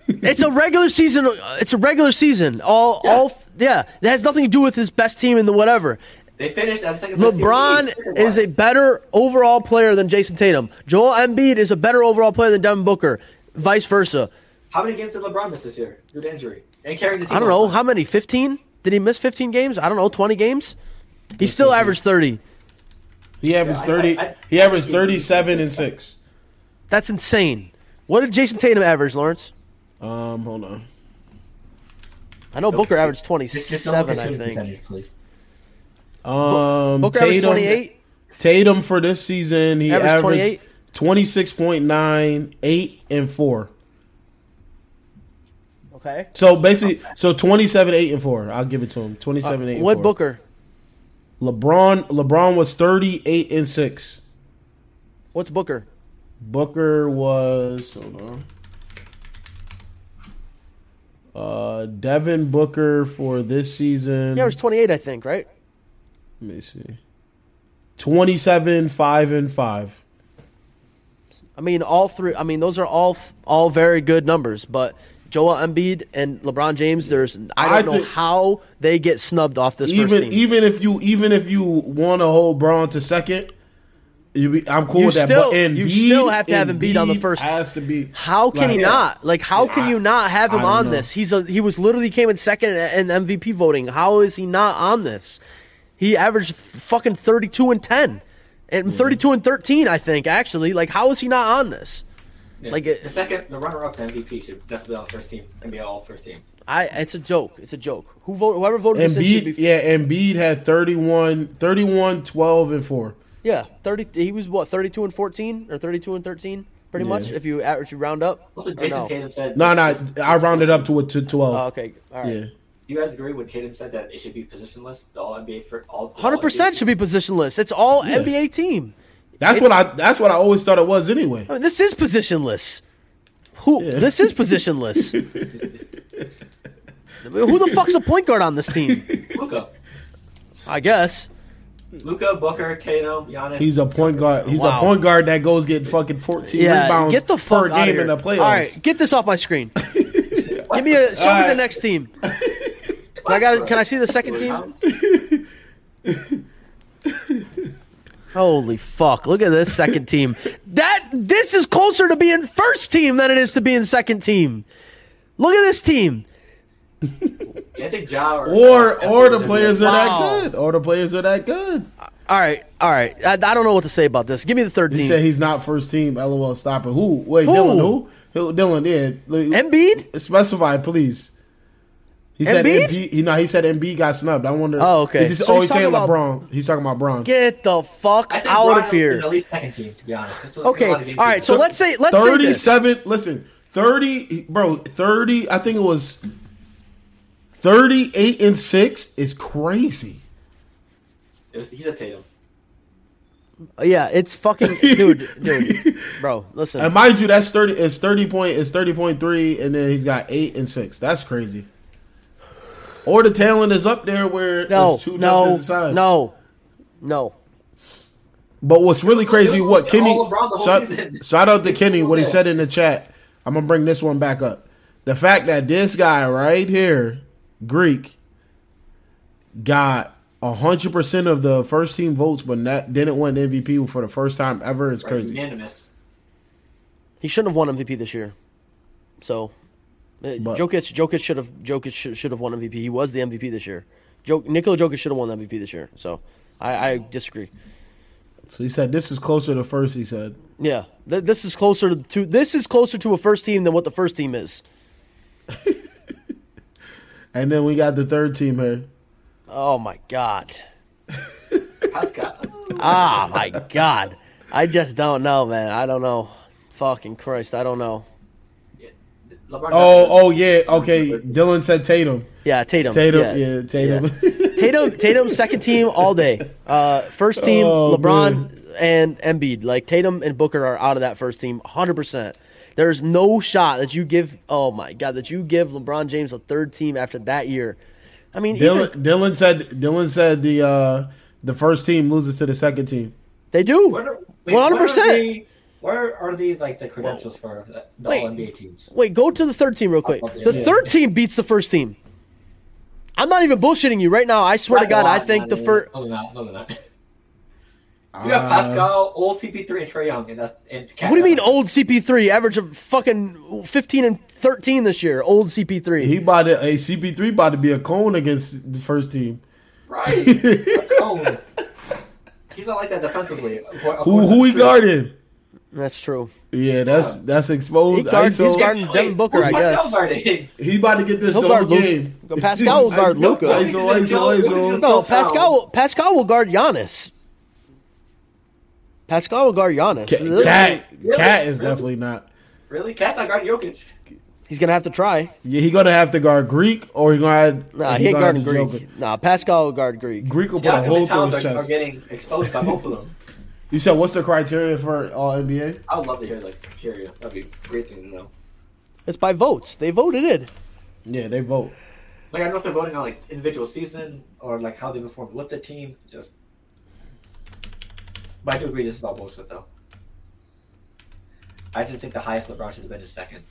It's a regular season. Uh, it's a regular season. All Yeah. all yeah. It has nothing to do with his best team in the whatever. They finished as second best LeBron team is a better overall player than Jayson Tatum. Joel Embiid is a better overall player than Devin Booker. Vice versa. How many games did LeBron miss this year due to injury and carrying the team? I don't know the how many. Fifteen? Did he miss fifteen games? I don't know. Twenty games. He still averaged thirty. he averaged thirty. I- I- he averaged thirty-seven and six. That's insane. What did Jayson Tatum average, Lawrence? Um, hold on. I know Booker averaged Just- just don't look twenty-seven. I think please. Um, Booker averaged twenty-eight. Tatum for this season, he Averaged averaged 28? 26.9, 8, and 4. Okay. So basically, so 27, 8, and 4. I'll give it to him. 27, 8, and What 4. Booker? LeBron LeBron was 38 and 6. What's Booker? Booker was hold on. Uh Devin Booker for this season. Yeah, He was twenty-eight, I think. Right. Let me see. 27, 5, and 5. I mean, all three. I mean, those are all all very good numbers. But Joel Embiid and LeBron James, there's I I don't know think- how they get snubbed off this first even team. even if you even if you want to hold Braun to second, be, I'm cool You with that. still- but Embiid, you still have to have him Embiid on the first- Has to be. How can like, he not? Like, how can you not have him on know. this? He's a he was literally came in second in in MVP voting. How is he not on this? He averaged fucking thirty two and ten, and thirty two and thirteen. I think actually. Like, how is he not on this? Yeah. Like it- the second, the runner-up to MVP should definitely be on the first team and be all first team. I it's a joke. It's a joke. Who voted? Whoever voted this in should Embiid, be. yeah, Embiid had 31, 31, 12, and 4. Yeah, thirty. He was what thirty two and fourteen or thirty two and thirteen, pretty Yeah. much. If you average, you round up. Also, Or Jason no? Tatum said. No, no, this- I rounded up to a to 12. Oh, okay, all right. Yeah. Do you guys agree when Tatum said that it should be positionless? The All NBA for all. Hundred percent should be positionless. It's all Yeah. NBA team. That's what I that's what I always thought it was anyway. I mean, this is positionless. Who? This is positionless. [LAUGHS] Who the fuck's a point guard on this team? Luka, I guess. Luka, Booker, Tatum, Giannis. He's a point guard. He's Wow. a point guard that goes get fucking 14 Yeah, rebounds get the fuck per game here. in the playoffs. All right, get this off my screen. [LAUGHS] Give me a show All me the next team. [LAUGHS] Can I got? Can I see the second team? Holy fuck! Look at this second team. That this is closer to being first team than it is to being second team. Look at this team. I think Ja or [LAUGHS] Or or the players are Wow. that good. Or the players are that good. All right, all right. I, I don't know what to say about this. Give me the third He team. said he's not first team. LOL. Stop it. Who? Wait, Who? Dylan. Who? Who? Dylan. Yeah. Embiid. Specify, please. He said Embiid? Embiid. He, no, he said Embiid got snubbed. I wonder. Oh, okay. He's just So always he's saying talking about- LeBron. He's talking about Braun. Get the fuck I think out Brian of Is here. at least second team, to be honest. Okay, All right. a lot of games all he right. did. So let's say let's say 37 listen 30 bro 30 i think it was 38 and 6 is crazy was- he's a Tatum. Uh, yeah, it's fucking [LAUGHS] dude, dude, bro. Listen, and mind you that's 30 it's 30 point it's 30.3 and then he's got 8 and 6 that's crazy or the talent is up there where No, it's too no, to no, no. But what's really crazy, All what Kenny? LeBron the Shout, shout out to [LAUGHS] Kenny what he said in the chat. I'm gonna bring this one back up. The fact that this guy right here, Greek, got hundred percent of the first team votes, but not, didn't win MVP for the first time ever is crazy. Unanimous. He shouldn't have won MVP this year. So, uh, But- Jokic, Jokic should have Jokic should, should have won MVP. He was the MVP this year. Jok, Nikola Jokic should have won the MVP this year. So, I, I disagree. So he said this is closer to first. He said. Yeah, th- this is closer to this is closer to a first team than what the first team is. [LAUGHS] And then we got the third team here. Oh my god. Pascal. Ah my god. I just don't know, man. I don't know. Fucking Christ, I don't know. LeBron Oh, oh yeah. Okay, Dylan said Tatum. Yeah, Tatum. Tatum, yeah. yeah, Tatum. Tatum, Tatum, second team all day. Uh, first team, Oh, LeBron and Embiid. Like Tatum and Booker are out of that first team, hundred percent. There's no shot that you give. Oh my god, that you give LeBron James a third team after that year. I mean, Dylan, even, Dylan said Dylan said the uh, the first team loses to the second team. they do. What are- One hundred percent. the- Where are the like the credentials for the, the Wait. All NBA teams? Wait, go to the third team real quick. The yeah. third team beats the first team. I'm not even bullshitting you right now. I swear to That's a God, I think the first. No, they're not. No, they're not. [LAUGHS] You got Uh, Pascal, old CP3, and Trae Young, and that's and Cat. What do you mean, old CP3? Average of fucking 15 and 13 this year. Old CP3. He about to a CP3 about to be a cone against the first team. Right. [LAUGHS] A cone. He's not like that defensively. Who who he guarding? That's true. Yeah, that's that's He exposed. guards- ISO. he's guarding Devin Booker, I guess. Guarding? He about to get this He'll guard game. Pascal will [LAUGHS] guard Luka. ISO, ISO, ISO. No, Pascal. Pascal will guard Giannis. Pascal will guard Giannis. Cat, Cat, Really? Cat is Really? definitely not. Really? Cat's not guarding Jokic. He's gonna have to try. Yeah, he gonna have to guard Greek or he gonna have, Nah, he he ain't gonna guarding have to Greek. joke Nah, Pascal will guard Greek. Greek will put Yeah, a hole through talents his are, are getting exposed by both of them. You said what's the criteria for all NBA? I would love to hear like criteria. That'd be a great thing to know. It's by votes. They voted it. Yeah, they vote. Like I don't know if they're voting on like individual season or like how they performed with the team. Just, but I do agree this is all bullshit though. I just think the highest LeBron should have been his second,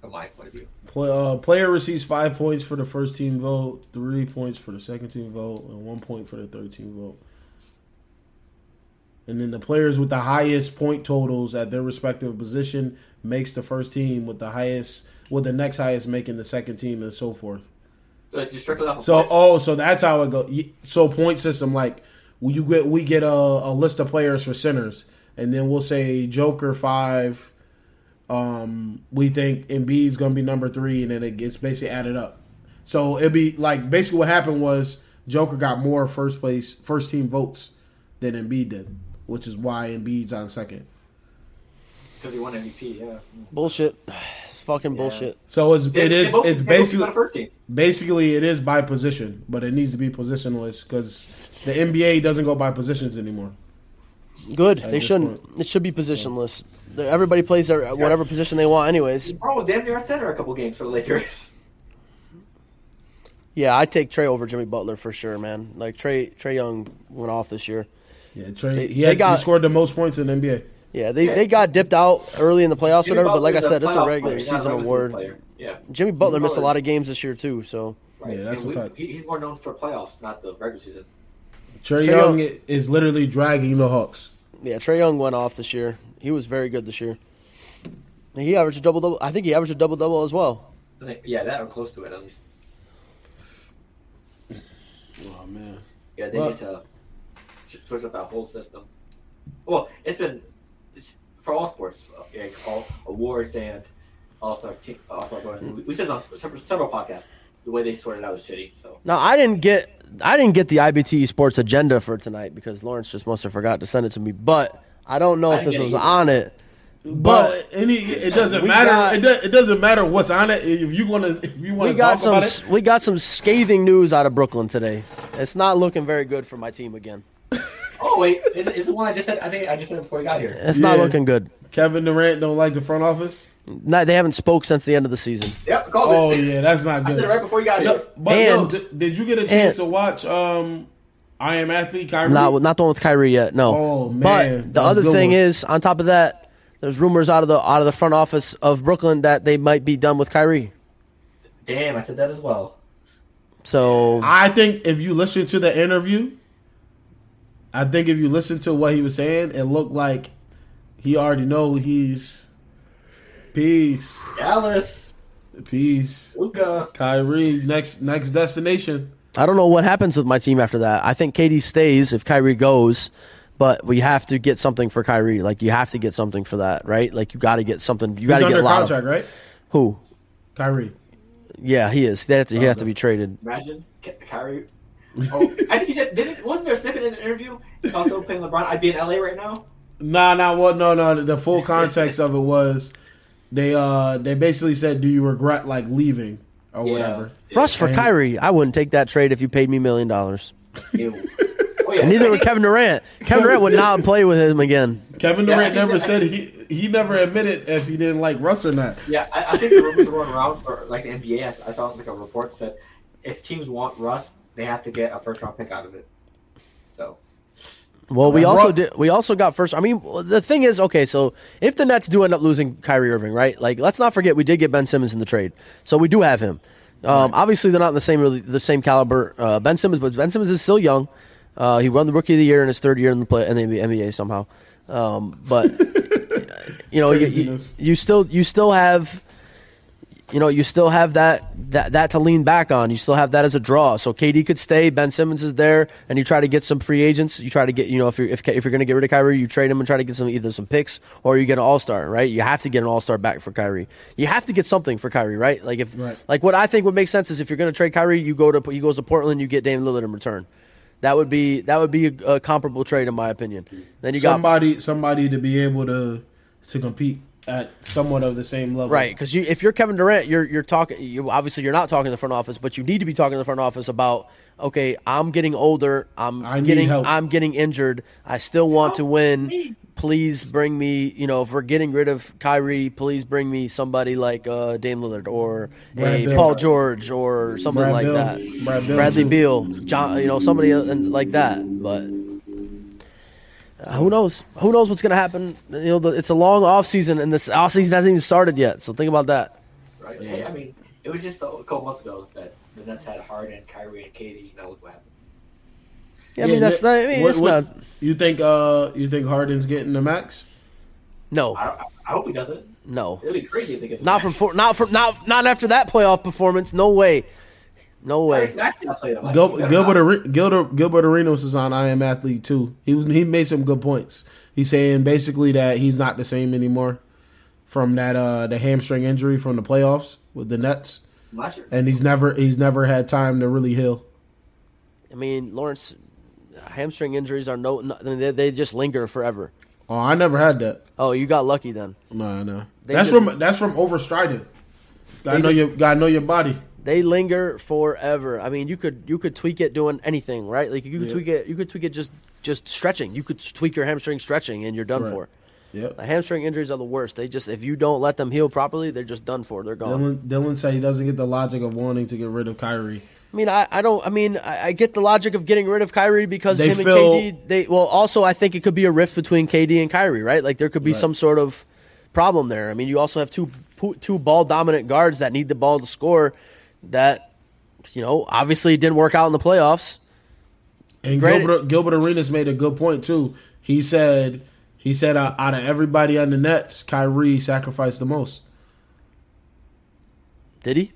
from my point of view. Play, uh, player receives five points for the first team vote, three points for the second team vote, and one point for the third team vote. And then the players with the highest point totals at their respective position makes the first team with the highest, with the next highest making the second team, and so forth. So it's just strictly off of So oh, so that's how it goes. So point system, like you get, we get a, a list of players for centers, and then we'll say Joker five. Um, we think Embiid's gonna be number three, and then it gets basically added up. So it'd be like basically what happened was Joker got more first place first team votes than Embiid did, which is why Embiid's on second. because he won MVP. Yeah. Bullshit. It's fucking bullshit. So it's it is both- it's basically on the first team. basically it is by position, but it needs to be positionless because the NBA doesn't go by positions anymore. Good. At They shouldn't. point. It should be positionless. They're- Everybody plays their whatever position they want, anyways. LeBron was damn near center a couple games for the Lakers. Yeah, I take Trae over Jimmy Butler for sure, man. Like Trae Trae Young went off this year. Yeah, Trae. They- he, had, got- he scored the most points in the NBA. Yeah, they, Yeah. they got dipped out early in the playoffs, Jimmy whatever. But like I said, it's a regular player, season regular award. player. Yeah. Jimmy Butler Jimmy missed a lot of games this year too. So Right. Yeah, that's And a we- fact. He's more known for playoffs, not the regular season. Trey Trae Young Young- is literally dragging the Hawks. yeah, Trae Young went off this year. He was very good this year. And he averaged a double double. I think he averaged a double double as well. I think, yeah, that or close to it at least. Oh man. Yeah, they Well- need to sh- switch up that whole system. Well, it's been it's for all sports, uh, like all awards and all star team, all star voting. We, we said on several, several podcasts the way they sorted out was shitty. So Now I didn't get I didn't get the IBT Sports agenda for tonight because Lawrence just must have forgot to send it to me. But I don't know I if this was either. on it. But any, it doesn't matter. got- it, do, it doesn't matter what's on it. If you want to, if you want We to got talk some about it, we got some scathing news out of Brooklyn today. It's not looking very good for my team again. Oh wait, is it, is it the one I just said? I think I just said it before we got here. It's not Yeah. looking good. Kevin Durant don't like the front office. Not, they haven't spoke since the end of the season. Yep, called Oh it. yeah, that's not I said good. it right before you got No, here. but no, And- did, did you get a chance and- to watch um I Am Athlete Kyrie? Not not the one with Kyrie yet. No. Oh, man. But That the was a other good thing one. is, on top of that, there's rumors out of the out of the front office of Brooklyn that they might be done with Kyrie. Damn, I said that as well. So I think if you listen to the interview, I think if you listen to what he was saying, it looked like he already know he's peace, Dallas, peace. Luka. Kyrie next next destination. I don't know what happens with my team after that. I think KD stays if Kyrie goes, but we have to get something for Kyrie. Like you have to get something for that, right? Like you got to get something. You got He's to get under a lot contract, of right? who? Kyrie. Yeah, he is. They have to. He have to be traded. Imagine Kyrie. Oh, I think he said. Didn't, wasn't there a snippet in an interview? He's also playing LeBron. I'd be in LA right now. Nah, nah, what? No, no. The full context of it was they uh they basically said, "Do you regret like leaving or Yeah. whatever?" Russ for And- Kyrie. I wouldn't take that trade if you paid me a million dollars. Oh yeah. Neither would Kevin Durant. Kevin Durant would not play with him again. Kevin Durant think never that- said he he never admitted if he didn't like Russ or not. Yeah, I, I think the rumors were going around for like the NBA. I, I saw like a report that said if teams want Russ, they have to get a first round pick out of it. So Well, we also did. We also got first. I mean, the thing is, okay. So if the Nets do end up losing Kyrie Irving, right? Like, let's not forget we did get Ben Simmons in the trade, so we do have him. Um, Obviously, they're not in the same really the same caliber. Uh, ben Simmons, but Ben Simmons is still young. Uh, he won the Rookie of the Year in his third year in the play in the NBA somehow. Um, but [LAUGHS] you know, you, you, you still you still have you know, you still have that, that that to lean back on. You still have that as a draw. So KD could stay. Ben Simmons is there, and you try to get some free agents. You try to get, you know, if you're if, if you're going to get rid of Kyrie, you trade him and try to get some either some picks or you get an All Star. Right? You have to get an All Star back for Kyrie. You have to get something for Kyrie. Right? Like if Right. like what I think would make sense is if you're going to trade Kyrie, you go to he goes to Portland, you get Dame Lillard in return. That would be that would be a, a comparable trade in my opinion. Then you got somebody somebody to be able to to compete at somewhat of the same level. Right, because you, if you're Kevin Durant, you're you're talking. You obviously you're not talking to the front office, but you need to be talking to the front office about. Okay, I'm getting older. I'm I getting. help. I'm getting injured. I still want to win. Please bring me. You know, if we're getting rid of Kyrie, please bring me somebody like uh, Dame Lillard or Brad a Bill. Paul George or something Brad like Bill. that. Brad Beal, Bradley. Beal, John. You know, somebody uh, like that. But. Uh, who knows? Who knows what's going to happen? You know, the, it's a long off season, and this off season hasn't even started yet. So think about that. right, hey, I mean, it was just a couple months ago that the Nets had Harden, Kyrie, and KD. Now look what happened. Yeah, I mean that's not. I mean, what- it's what- not. You think uh you think Harden's getting the max? No, I, I, I hope he doesn't. no, It'd be crazy if they get not from four, not from not not after that playoff performance. No way, no way. Max got played him. Gil, Gilbert Are- Gilbert Gilbert Arenas is on I Am Athlete too. He was he made some good points. He's saying basically that he's not the same anymore from that uh the hamstring injury from the playoffs with the Nets, Last year. and he's never he's never had time to really heal. I mean, Lawrence, hamstring injuries are no. no they, they just linger forever. Oh, I never had that. Oh, you got lucky then. No, no. They That's just- from that's from overstriding. Gotta know just- your gotta know your body. They linger forever. I mean, you could you could tweak it doing anything, right? Like you could Yeah. tweak it. You could tweak it just just stretching. You could tweak your hamstring stretching, and you're done Right. for. Yep. The hamstring injuries are the worst. They just if you don't let them heal properly, they're just done for. They're gone. Dylan Dylan said he doesn't get the logic of wanting to get rid of Kyrie. I mean, I, I don't. I mean, I, I get the logic of getting rid of Kyrie because They him feel- and KD. They well, also I think it could be a rift between KD and Kyrie, right? Like there could be Right. some sort of problem there. I mean, you also have two two ball dominant guards that need the ball to score. That you know, obviously it didn't work out in the playoffs. And Great. Gilbert, Gilbert Arenas made a good point too. He said he said uh, out of everybody on the Nets, Kyrie sacrificed the most. Did he?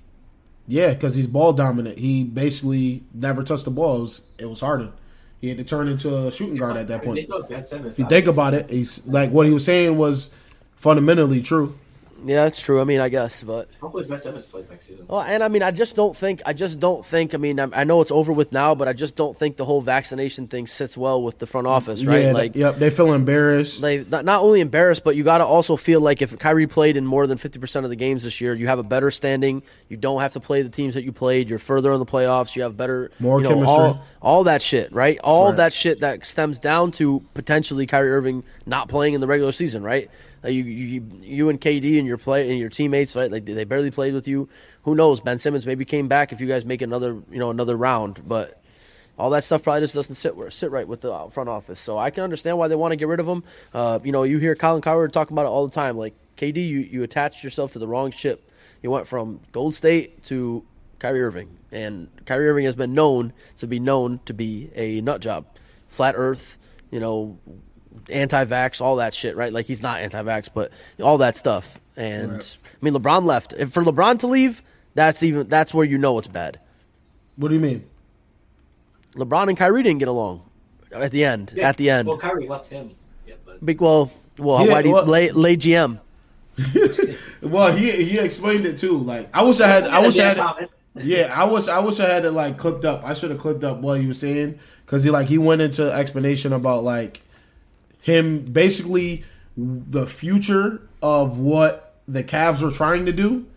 Yeah, because he's ball dominant. He basically never touched the ball. It was, it was Harden. He had to turn into a shooting guard at that I mean, they point. still have Ben Simmons. If you think about it, he's like what he was saying was fundamentally true. Yeah, that's true. I mean, I guess, but Hopefully Ben Simmons plays next season. Well, and I mean, I just don't think. I just don't think. I mean, I, I know it's over with now, but I just don't think the whole vaccination thing sits well with the front office, right? Yeah, like, yep, they feel embarrassed. they not, not only embarrassed, but you got to also feel like if Kyrie played in more than fifty percent of the games this year, you have a better standing. You don't have to play the teams that you played. You're further in the playoffs. You have better, More you know, chemistry. All, all that shit, right? All Right. that shit that stems down to potentially Kyrie Irving not playing in the regular season, right? Like you, you, you and KD and your play and your teammates, right? Like they barely played with you. Who knows? Ben Simmons maybe came back if you guys make another, you know, another round, but all that stuff probably just doesn't sit sit right with the uh, front office. So I can understand why they want to get rid of him. Uh, you know, you hear Colin Cowherd talking about it all the time. Like KD, you you attached yourself to the wrong ship. You went from Gold State to Kyrie Irving, and Kyrie Irving has been known to be known to be a nut job, flat Earth. You know, anti-vax, all that shit, right? Like he's not anti-vax, but all that stuff. And Right. I mean, LeBron left. If for LeBron to leave, that's even that's where you know it's bad. what do you mean? LeBron and Kyrie didn't get along at the end. Yeah, At the end, Well, Kyrie left him. Yeah, but big well, well, Yeah, why do you well- lay, lay GM? [LAUGHS] Well, he he explained it too. Like I wish I had, I wish I had. Yeah, I wish I wish I had it like clipped up. I should have clipped up what he was saying because he like he went into explanation about like him basically the future of what the Cavs were trying to do.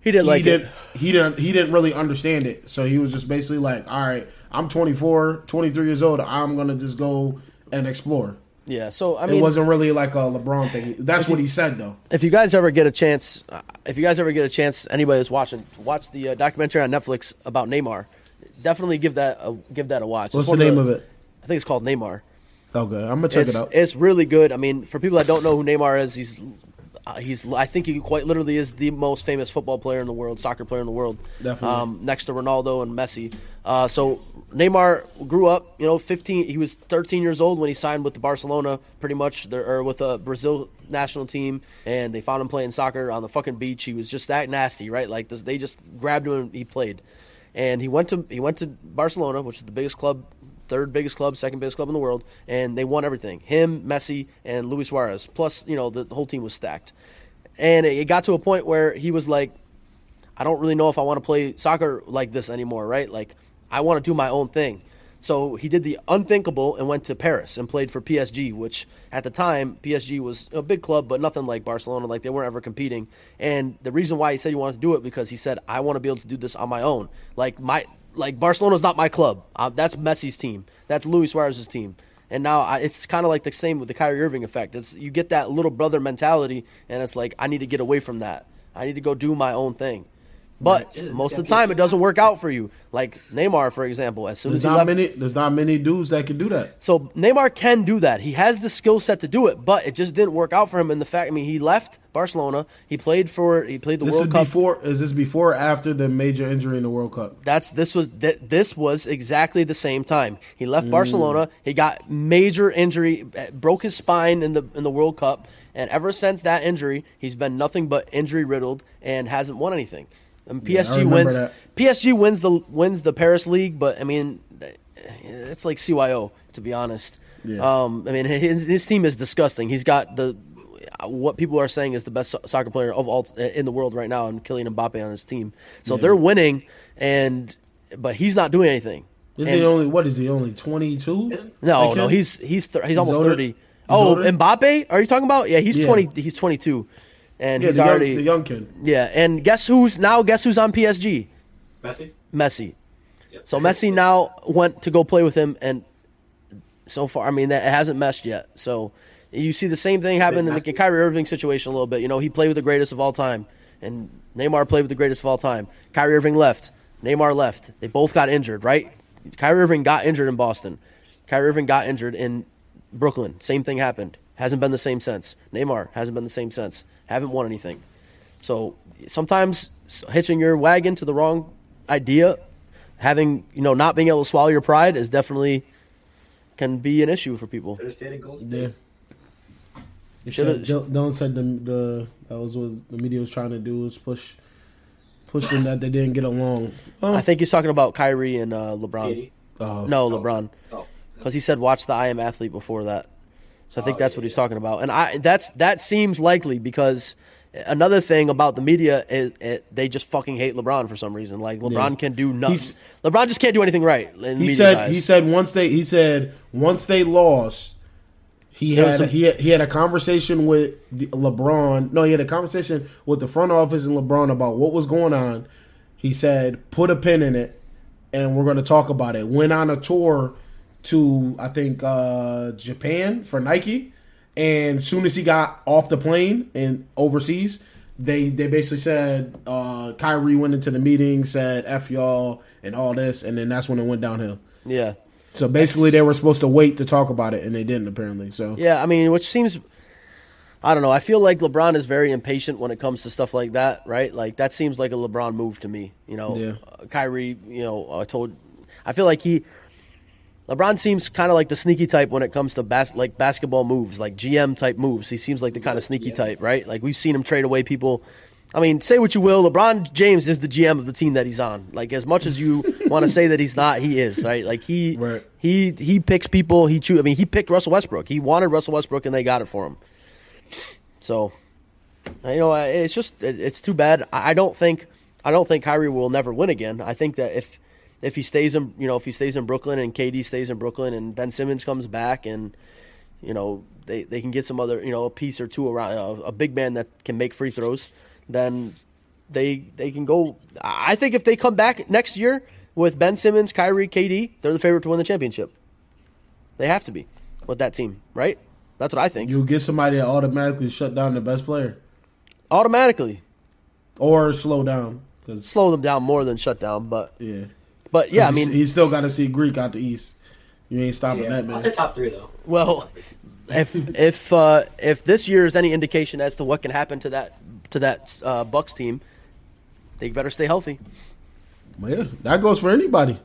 He didn't he like didn't it. he didn't he didn't really understand it. So he was just basically like, "All right, I'm 24, 23 years old. I'm gonna just go and explore." Yeah. So I mean, It wasn't really like a LeBron thing. That's what he said though. if you guys ever get a chance, if you guys ever get a chance, anybody that's watching, watch the uh, documentary on Netflix about Neymar. Definitely give that a, give that a watch. What's the name of it? I think it's called Neymar. Okay, I'm gonna check it's, it out. It's really good. I mean, for people that don't know who Neymar is, he's uh, he's I think he quite literally is the most famous football player in the world, soccer player in the world, Definitely. um, next to Ronaldo and Messi. Uh, so Neymar grew up, you know, 15. He was 13 years old when he signed with the Barcelona, pretty much, or with a Brazil national team, and they found him playing soccer on the fucking beach. He was just that nasty, right? Like this, they just grabbed him and he played. And he went to he went to Barcelona, which is the biggest club, third biggest club, second biggest club in the world, and they won everything. Him, Messi, and Luis Suarez. Plus, you know, the, whole team was stacked. And it got to a point where he was like, I don't really know if I want to play soccer like this anymore, right? Like, I want to do my own thing. So he did the unthinkable and went to Paris and played for PSG, which at the time PSG was a big club, but nothing like Barcelona. Like they weren't ever competing. And the reason why he said he wanted to do it because he said, "I want to be able to do this on my own." Like my like Barcelona's not my club. Uh, that's Messi's team. That's Luis Suarez's team. And now I, it's kind of like the same with the Kyrie Irving effect. It's you get that little brother mentality, and it's like I need to get away from that. I need to go do my own thing. But Isn't- most of the time, it doesn't work out for you. Like Neymar, for example, as soon There's as he not left, many. There's not many dudes that can do that. so Neymar can do that. He has the skill set to do it, but it just didn't work out for him. In the fact, I mean, he left Barcelona. He played for he played the This World is Cup. before. Is this before or after the major injury in the World Cup? That's this was th- this was exactly the same time. He Mm. left Barcelona. He got major injury, eh, broke his spine in the in the World Cup, and ever since that injury, he's been nothing but injury riddled and hasn't won anything. And Yeah, PSG remember wins. that. PSG wins the wins the Paris league, but I mean, it's like CYO to be honest. Yeah. Um, I mean, his, his team is disgusting. He's got the what people are saying is the best soccer player of all in the world right now, and Kylian Mbappe on his team. So Yeah. they're winning, and but he's not doing anything. Is And- he only? What is he? Only 22? no, no, he's he's th- he's, almost older? thirty. He's Oh, older? Mbappe? Are you talking about? Yeah, he's Yeah. twenty. He's twenty two, and Yeah, he's the young, already the young kid. yeah. And guess who's now? Guess who's on PSG? Messi. Messi. Yep. So Messi now went to go play with him, and so far, I mean, that it hasn't meshed yet. So you see the same thing happen in the messy. Kyrie Irving situation a little bit. You know, he played with the greatest of all time, and Neymar played with the greatest of all time. Kyrie Irving left. Neymar left. They both got injured, right? Kyrie Irving got injured in Boston. Kyrie Irving got injured in Brooklyn. Same thing happened. Hasn't been the same since. Neymar hasn't been the same since. Haven't won anything. So sometimes hitching your wagon to the wrong idea, having you know not being able to swallow your pride is definitely can be an issue for people. They're. Yeah. He Should've- said, Dylan said the, the that was what the media was trying to do was push push them that they didn't get along. Oh, I think he's talking about Kyrie and uh, LeBron. KD. oh. No, Oh. LeBron, Oh. because he said watch the I Am Athlete before that. So I think Oh, that's yeah, what he's yeah. talking about, and I that's that seems likely because another thing about the media is it, they just fucking hate LeBron for some reason. Like LeBron Yeah. can do nothing. He's- LeBron just can't do anything right. He said eyes. he said once they he said once they lost, he had some- he had, he had a conversation with LeBron. No, he had a conversation with the front office and LeBron about what was going on. He said, "Put a pin in it, and we're going to talk about it." Went on a tour to I think uh, Japan for Nike, and soon as he got off the plane and overseas, they they basically said uh, Kyrie went into the meeting, said "f y'all" and all this, and then that's when it went downhill. yeah. So basically, they were supposed to wait to talk about it, and they didn't apparently. So Yeah, I mean, which seems, I don't know. I feel like LeBron is very impatient when it comes to stuff like that, right? Like that seems like a LeBron move to me. You know, Yeah. uh, Kyrie. You know, I told, I feel like he, LeBron seems kind of like the sneaky type when it comes to bas- like basketball moves, like GM type moves. He seems like the kind of sneaky type, right? Like we've seen him trade away people. I mean, say what you will, LeBron James is the GM of the team that he's on. Like as much as you [LAUGHS] want to say that he's not, he is, right? Like he Right. he he picks people. He choose. I mean, he picked Russell Westbrook. He wanted Russell Westbrook, and they got it for him. So, you know, it's just it's too bad. I I don't think I don't think Kyrie will never win again. I think that if if he stays in you know if he stays in Brooklyn and KD stays in Brooklyn and Ben Simmons comes back and you know they, they can get some other you know a piece or two around a, a big man that can make free throws, then they they can go. I think if they come back next year with Ben Simmons, Kyrie, KD, they're the favorite to win the championship. They have to be with that team, right? That's what I think. you get somebody that automatically shut down the best player Automatically or slow down slow them down more than shut down, but yeah, but yeah, I mean, he's, he's still got to see Greek out the East. You ain't stopping Yeah, that I'll say man. top three though. well, if if uh, if this year is any indication as to what can happen to that to that uh, Bucks team, they better stay healthy. But yeah, that goes for anybody.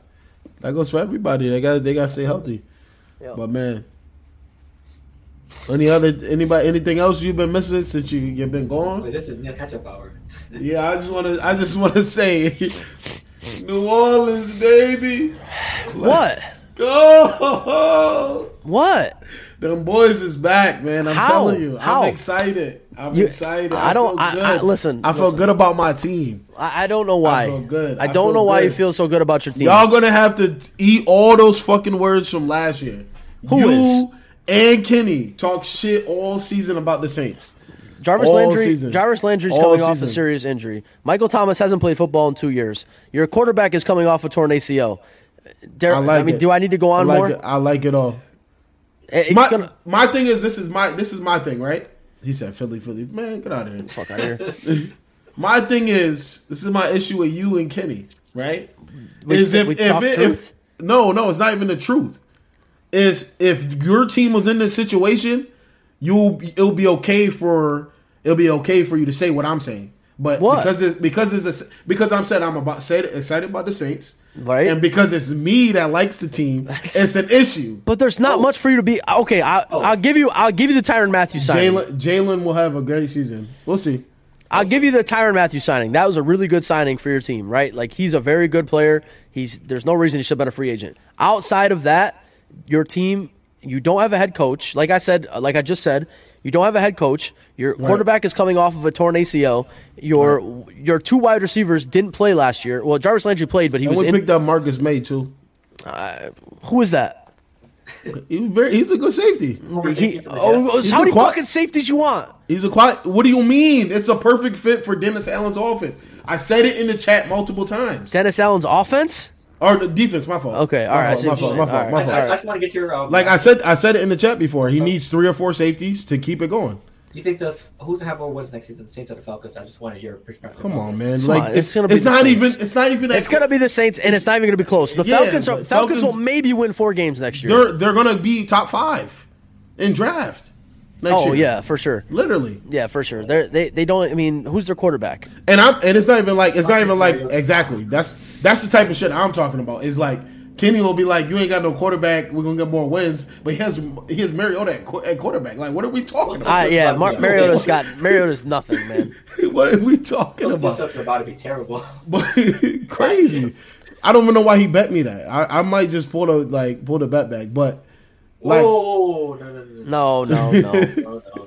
That goes for everybody. They got they got to stay healthy. Yeah. But man, any other anybody anything else you've been missing since you you've been gone? Wait, this is Neil catch-up hour. Yeah, I just want to. I just want to [LAUGHS] say, New Orleans, baby. What? Go! What? Them boys is back, man. I'm How? telling you, How? I'm excited. I'm You- excited. I don't- feel I- good. I- listen, I feel listen. good about my team. I, I don't know why. I feel good. I I don't know why you feel so good about your team. Y'all gonna have to eat all those fucking words from last year. Who you is? and Kenny talk shit all season about the Saints. Jarvis all Landry. season. Jarvis Landry's All coming off a serious injury. Michael Thomas hasn't played football in two years. Your quarterback is coming off a torn ACL. I like I mean, it. do I need to go on I like more? It. I like it all. It- it's My, gonna- my thing is this is my this is my thing, right? He said Philly, Philly. Man, get out of here. fuck out of here. [LAUGHS] My thing is this is my issue with you and Kenny, right? We- is if if, it, if no no it's not even the truth. Is if your team was in this situation, you it'll be okay for it'll be okay for you to say what I'm saying. But What? because it's because it's a, because I'm said I'm about said excited about the Saints, Right. And because it's me that likes the team, [LAUGHS] it's an issue. But there's not oh. much for you to be okay. I, oh. I'll give you. I'll give you the Tyrann Mathieu signing. Jalen Jalen will have a great season. We'll see. I'll give you the Tyrann Mathieu signing. That was a really good signing for your team, right? Like he's a very good player. He's there's no reason he should have been a free agent. Outside of that, your team you don't have a head coach. Like I said, uh, like I just said, you don't have a head coach. Your quarterback is coming off of a torn ACL. Your your two wide receivers didn't play last year. Well, Jarvis Landry played, but he And was we in. picked up Marcus Maye too. Uh, who is that? He was very, he's a good safety. He, oh, oh He's how many qua- fucking safeties you want? He's a quiet. What do you mean? It's a perfect fit for Dennis Allen's offense. I said it in the chat multiple times. Dennis Allen's offense? Or the defense. My fault. Okay, my all right, I fault, My fault. My fault. All My fault. I, I just want to get your um, Like I said, I said it in the chat before. He needs three or four safeties to keep it going. You think the who's gonna have more wins next season, the Saints or the Falcons? I just wanted your perspective. Come on, man. Come like it's, it's gonna be it's not Saints. even. It's not even. It's gonna be the Saints, and it's not even gonna be close. The Yeah, Falcons, are, Falcons, Falcons- will maybe win four games next year. They're they're gonna be top five in draft next oh year. yeah, for sure. literally. Yeah, for sure. They're, they they don't. I mean, who's their quarterback? And I'm and it's not even like it's not even like exactly. That's that's the type of shit I'm talking about. Is like Kenny will be like, you ain't got no quarterback. We're gonna get more wins, but he has he has Mariota at, qu- at quarterback. Like, what are we talking about? Uh, yeah, Mar- Mariota's [LAUGHS] got Mariota's nothing, man. [LAUGHS] what are we talking Those about? push-ups are about to be terrible. [LAUGHS] But crazy. I don't even know why he bet me that. I, I might just pull the like pull the bet back, but like Whoa, no, no, no, no, No, no, no.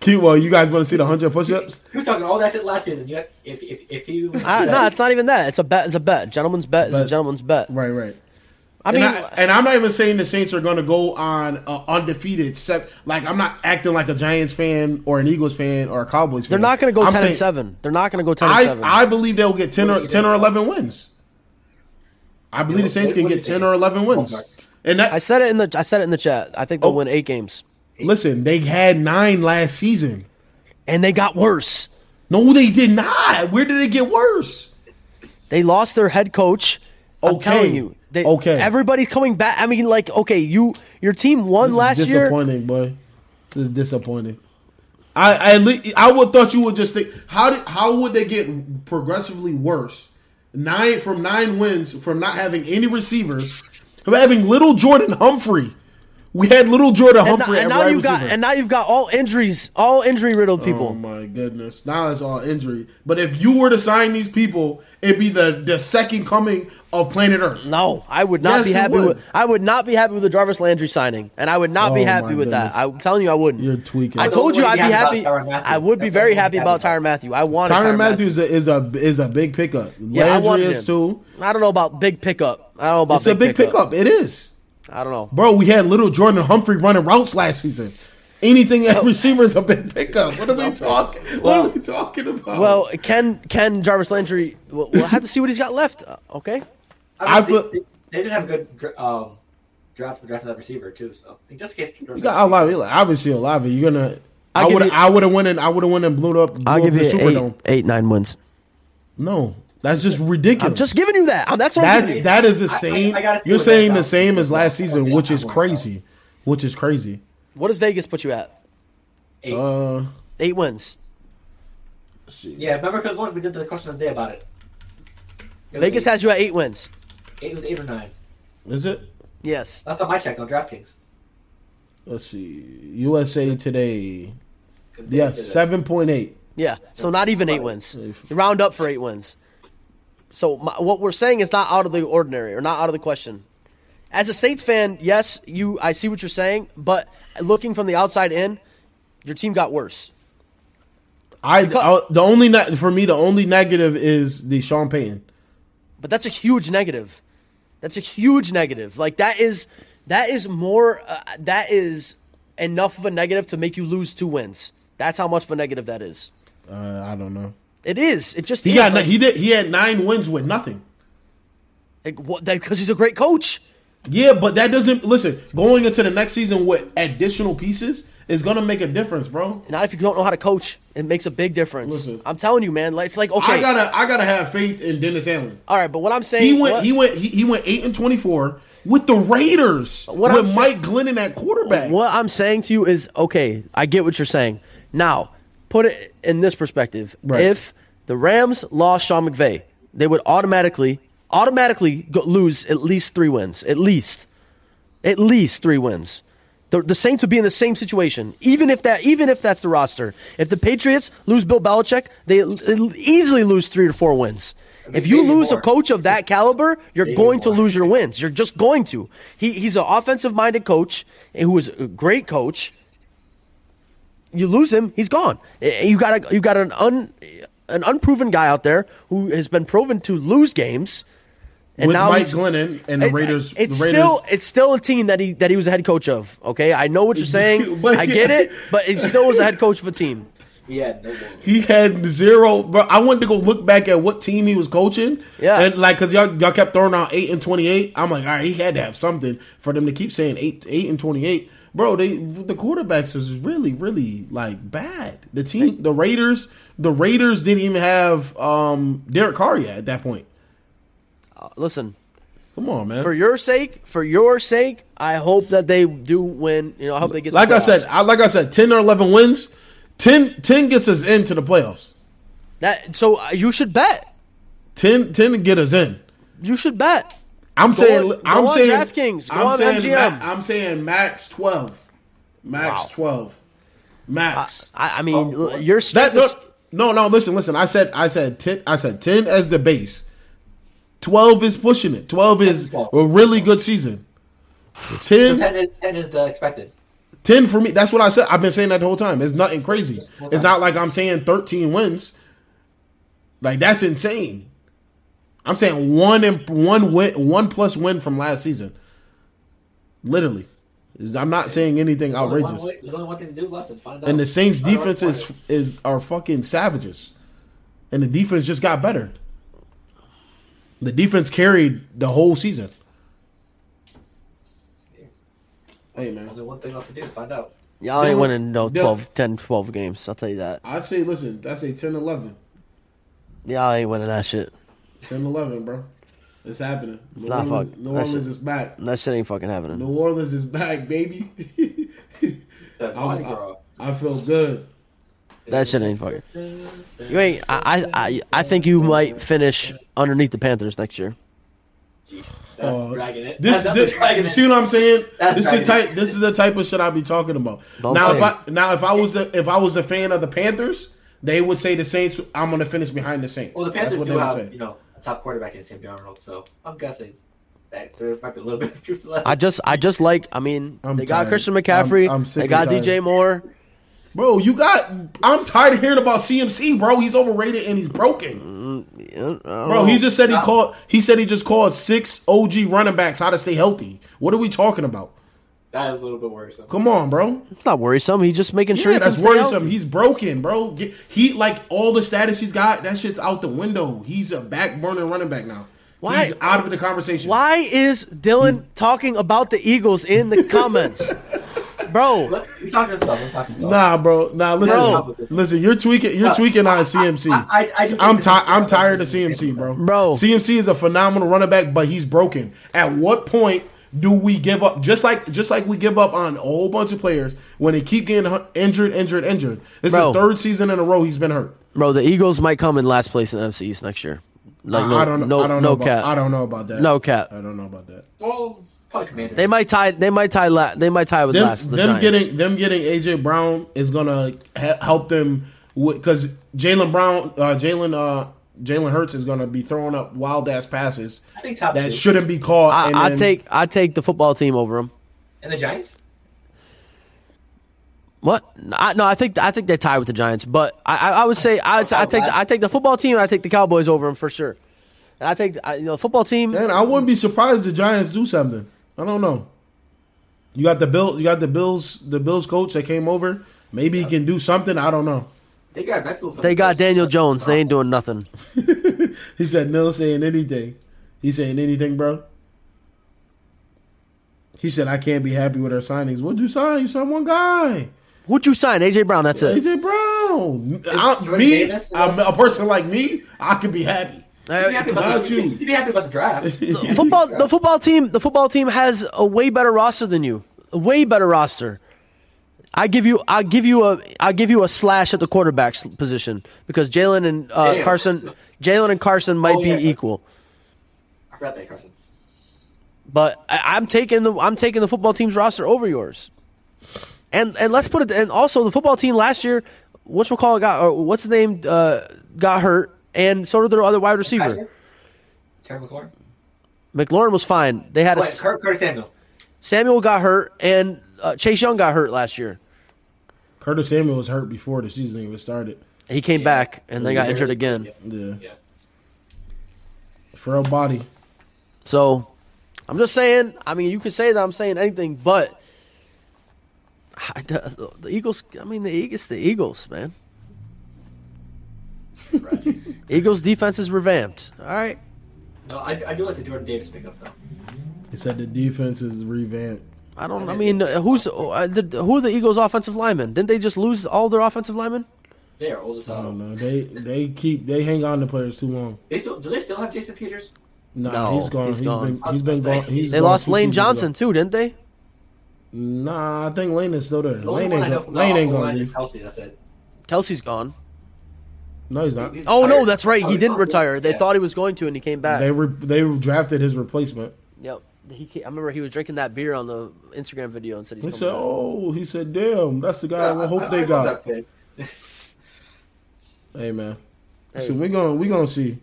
Keep well, you guys want to see the hundred push-ups? He was talking all that shit last season. Yet, if if if he loses Uh, no, it's not even that. It's a bet. It's a bet. Gentleman's bet is a gentleman's bet. Right, right. I mean, and, I, and I'm not even saying the Saints are going to go on uh, undefeated. Set, like I'm not acting like a Giants fan or an Eagles fan or a Cowboys fan. they're not going to go I'm ten saying and seven. They're not going to go ten and I seven. I believe they'll get ten or ten or eleven wins. I believe the Saints can get ten or eleven wins. And that I said it in the. I said it in the chat. I think they'll Oh. win eight games, listen, they had nine last season. and they got worse. No, they did not. Where did it get worse? They lost their head coach. I'm Okay. telling you. They, Okay. Everybody's coming back. I mean, like, okay, you your team won This is last year. disappointing, boy. This is disappointing. I I, I would thought you would just think how did how would they get progressively worse? Nine from nine wins from not having any receivers, from having little Jordan Humphrey. We had little Jordan And, Humphrey and at now wide you've got receiver. and now you've got all injuries, all injury riddled people. Oh my goodness! Now it's all injury. But if you were to sign these people, it'd be the the second coming of planet Earth. No, I would not Yes, be happy would. with. I would not be happy with the Jarvis Landry signing, and I would not be Oh, happy my with that. I'm telling you, I wouldn't. You're tweaking. I I told you I'd be happy. about Tyrann Mathieu. I would be very happy happy about about. Tyrann Mathieu. I want Tyron Tyrann Matthews is a is a big pickup. Yeah, I Landry wanted is too. I don't know about big pickup. I don't know about It's a big pickup. It is. I don't know. Bro, we had little Jordan Humphrey running routes last season. Anything at receiver is a big pickup. What are we [LAUGHS] talking? What are we talking about? Well, can Ken Jarvis Landry. We'll, we'll have to see what he's got left. Uh, okay. I I mean, feel- they, they, they did have a good um, draft draft that receiver too. So just in case, you got Olave. Obviously, Olave. You're gonna. I I'll give would. I would have went and I would have went and blew up. Blew I'll up give the you eight, eight, nine wins. No, that's just ridiculous. I'm just giving you that. That's what I'm That's giving the same. I, I you're saying the same as last season, which is crazy. Which is crazy. What does Vegas put you at? Eight. Uh, Eight wins. yeah, remember because once we did the question of the day about it. It Vegas eight. has you at eight wins. Eight, was eight or nine. is it? Yes. That's time I checked on DraftKings. Let's see. USA Today. Yes, seven point eight. Yeah. So not even eight wins. You round up for eight wins. So my, what we're saying is not out of the ordinary or not out of the question. As a Saints fan, yes, you I see what you're saying, but looking from the outside in, your team got worse. I, I the only for me the only negative is the Sean Payton. But that's a huge negative. That's a huge negative. Like that is that is more uh, that is enough of a negative to make you lose two wins. That's how much of a negative that is. Uh, I don't know. It is. It just He got Like, he did he had nine wins with nothing. like, what, because he's a great coach. Yeah, but that doesn't listen. Going into the next season with additional pieces is gonna make a difference, bro. Not if you don't know how to coach. It makes a big difference. Listen. I'm telling you, man. It's like okay, I gotta I gotta have faith in Dennis Allen. all right. But what I'm saying, He went what- he went he, he went eight and twenty four with the Raiders What I'm with sa- Mike Glennon at quarterback. What I'm saying to you is okay. I get what you're saying. Now, put it in this perspective. Right. If the Rams lost Sean McVay, they would automatically automatically go, lose at least three wins. At least, at least three wins. The, the Saints would be in the same situation, even if that, even if that's the roster. If the Patriots lose Bill Belichick, they easily lose three to four wins. If you lose a coach of that caliber, you're Maybe going to lose your wins. You're just going to. He, he's an offensive minded coach who is a great coach. You lose him, he's gone. Eh, You got a, you got an un, an unproven guy out there who has been proven to lose games. And with now Mike Glennon and the it- Raiders. It's the Raiders, still it's still a team that he that he was a head coach of. Okay, I know what you're [LAUGHS] saying. [LAUGHS] But- I get it, but he still was a head coach of a team. Yeah, no more. he had zero. Bro, I wanted to go look back at what team he was coaching. Yeah. and like because y'all y'all kept throwing out eight and twenty eight. I'm like, all right, he had to have something for them to keep saying eight eight and twenty eight. Bro, they the quarterbacks is really really like bad. The team, the Raiders, the Raiders didn't even have um Derek Carr yet at that point. Uh, listen, Come on, man. for your sake, for your sake, I hope that they do win. You know, I hope they get. like the I said. I, like I said, ten or eleven wins. 10, 10 gets us into the playoffs. that so uh, you should bet. 10, 10 to get us in. You should bet. I'm Go saying, on- I'm saying, DraftKings. Go I'm on saying, MGM. Ma- I'm saying max twelve, max Wow. twelve, max. I, I mean, Oh, you're that no. No, no. Listen, listen. I said, I said ten. I said ten as the base. Twelve is pushing it. Twelve is a really good season. So Ten, ten is, ten is the expected. 10 for me. That's what I said. I've been saying that the whole time. It's nothing crazy. It's not like I'm saying 13 wins. Like that's insane. I'm saying one and one win, one plus win from last season. Literally, I'm not saying anything There's only one outrageous. way- There's only one thing to do left and find out. And the Saints' Find out defense what is it is are fucking savages, and the defense just got better. The defense carried the whole season. Hey man, Only one thing left to do. Find out. Y'all ain't winning no Dylan- 12, 10, 12 games. I'll tell you that. I'd say listen, that's a 10-11. Y'all ain't winning that shit. 10-11, bro. It's happening. New not Orleans, fuck- New Orleans shit- is back. That shit ain't fucking happening. New Orleans is back, baby. [LAUGHS] That I'm- I feel good. That shit ain't fucking. You ain't. I, I, I, I think you might finish underneath the Panthers next year. Jeez, that's Uh, dragging it. This, that's this dragging you it. see what I'm saying? That's this is the dragging type. This is the type of shit I be talking about. Don't now, say if I now if I was the if I was the fan of the Panthers, they would say the Saints. I'm going to finish behind the Saints. Well, the That's what do they would have, say. you know, a top quarterback in Sam Darnold, so I'm guessing that there might be a little [LAUGHS] bit of truth to that. I just, I just like. I mean, I'm they got. Christian McCaffrey. I'm- I'm sick they got tired. DJ Moore. Bro, you got. I'm tired of hearing about CMC, bro. He's overrated and he's broken. Mm, bro, Bro, he just said he called. He said he just called six OG running backs how to stay healthy. What are we talking about? That is a little bit worrisome. Come on, bro. It's not worrisome. He's just making sure. Yeah, he that's worrisome. healthy. He's broken, bro. He like all the status he's got. That shit's out the window. He's a back burner running back now. Why- He's out of the conversation. Why is Dylan talking about the Eagles in the comments, [LAUGHS] bro? Let, we talking himself. I'm talking himself. Nah, bro. Nah, listen. Bro. Listen, you're tweaking. You're No, tweaking on CMC. I- I- I just am think ti- I'm tired of CMC, bro. Bro. CMC is a phenomenal running back, but he's broken. At what point do we give up? Just like just like we give up on a whole bunch of players when they keep getting injured, injured, injured. This Bro. is the third season in a row he's been hurt. Bro, the Eagles might come in last place in the NFC East next year. Like no, I don't know. no, I don't no know cap. About, I don't know about that. No cap. I don't know about that. Well, probably Commander. They might tie. They might tie. La- they might tie with them, last. The them Giants. getting them getting AJ Brown is gonna ha- help them because Jalen Brown, uh, Jalen, uh, Jalen Hurts is gonna be throwing up wild ass passes I think top that two. shouldn't be caught. I, and I then- take. I take the football team over him. And the Giants? What? I, no, I think. I think they tie with the Giants. But I, I, I would say I, I take. I take the football team. and I take the Cowboys over them for sure. And I take. I, you know, football team. And I wouldn't be surprised if the Giants do something. I don't know. You got the bill. You got the Bills. The Bills coach that came over. Maybe he can do something. I don't know. They got Metcalf. They got Daniel Jones. They ain't doing nothing. [LAUGHS] He said no saying anything. He saying anything, bro. He said I can't be happy with our signings. What'd you sign? You signed one guy. Who'd you sign? AJ Brown. That's it. AJ Brown. I, me, Davis? I'm a person like me, I could be happy. Uh, you'd be happy about, the, you. you'd be happy about the draft. [LAUGHS] football. The football team. The football team has a way better roster than you. A way better roster. I give you. I give you a. I give you a slash at the quarterback position because Jalen and uh. Carson. Jalen and Carson might Oh, be equal. I forgot that, Carson. But I, I'm taking the I'm taking the football team's roster over yours. And and let's put it and also the football team last year, what's call it got or what's the name uh, got hurt, and so did their other wide receiver. Terry McLaurin? McLaurin was fine. They had a Wait, Kurt, Curtis Samuel. Samuel got hurt and uh, Chase Young got hurt last year. Curtis Samuel was hurt before the season even started. He came back and they got Yeah. injured again. Yeah, Yeah. frail body. So I'm just saying. I mean, you can say that I'm saying anything, but I- the, the Eagles. I mean, the Eagles. The Eagles, man. Right. [LAUGHS] Eagles defense is revamped. All right. no, I, I do like the Jordan Davis pickup, though. He said the defense is revamped. I don't. I mean, uh, who's uh, the, who are the Eagles' offensive linemen? Didn't they just lose all their offensive linemen? They are old as I hell. don't know. They they keep they hang on to players too long. They still, do they still have Jason Peters? Nah, No, he's gone. he's he's gone. been he's been gone. He's They gone lost Lane Johnson ago. too, didn't they? Nah, I think Lane is still there. The Lane ain't go, Lane ain't offensive gonna line. Kelce, that's it. Kelce's gone. No, he's not. He's Oh no, that's right. Oh, He didn't not. retire. They Yeah. thought he was going to, and he came back. They re, they drafted his replacement. Yep. He. Came, I remember he was drinking that beer on the Instagram video and said He he's said, coming back. "Oh, he said, damn, that's the guy I, I- hope I- they I got." love [LAUGHS] that. Hey man, Hey. so we gonna we gonna see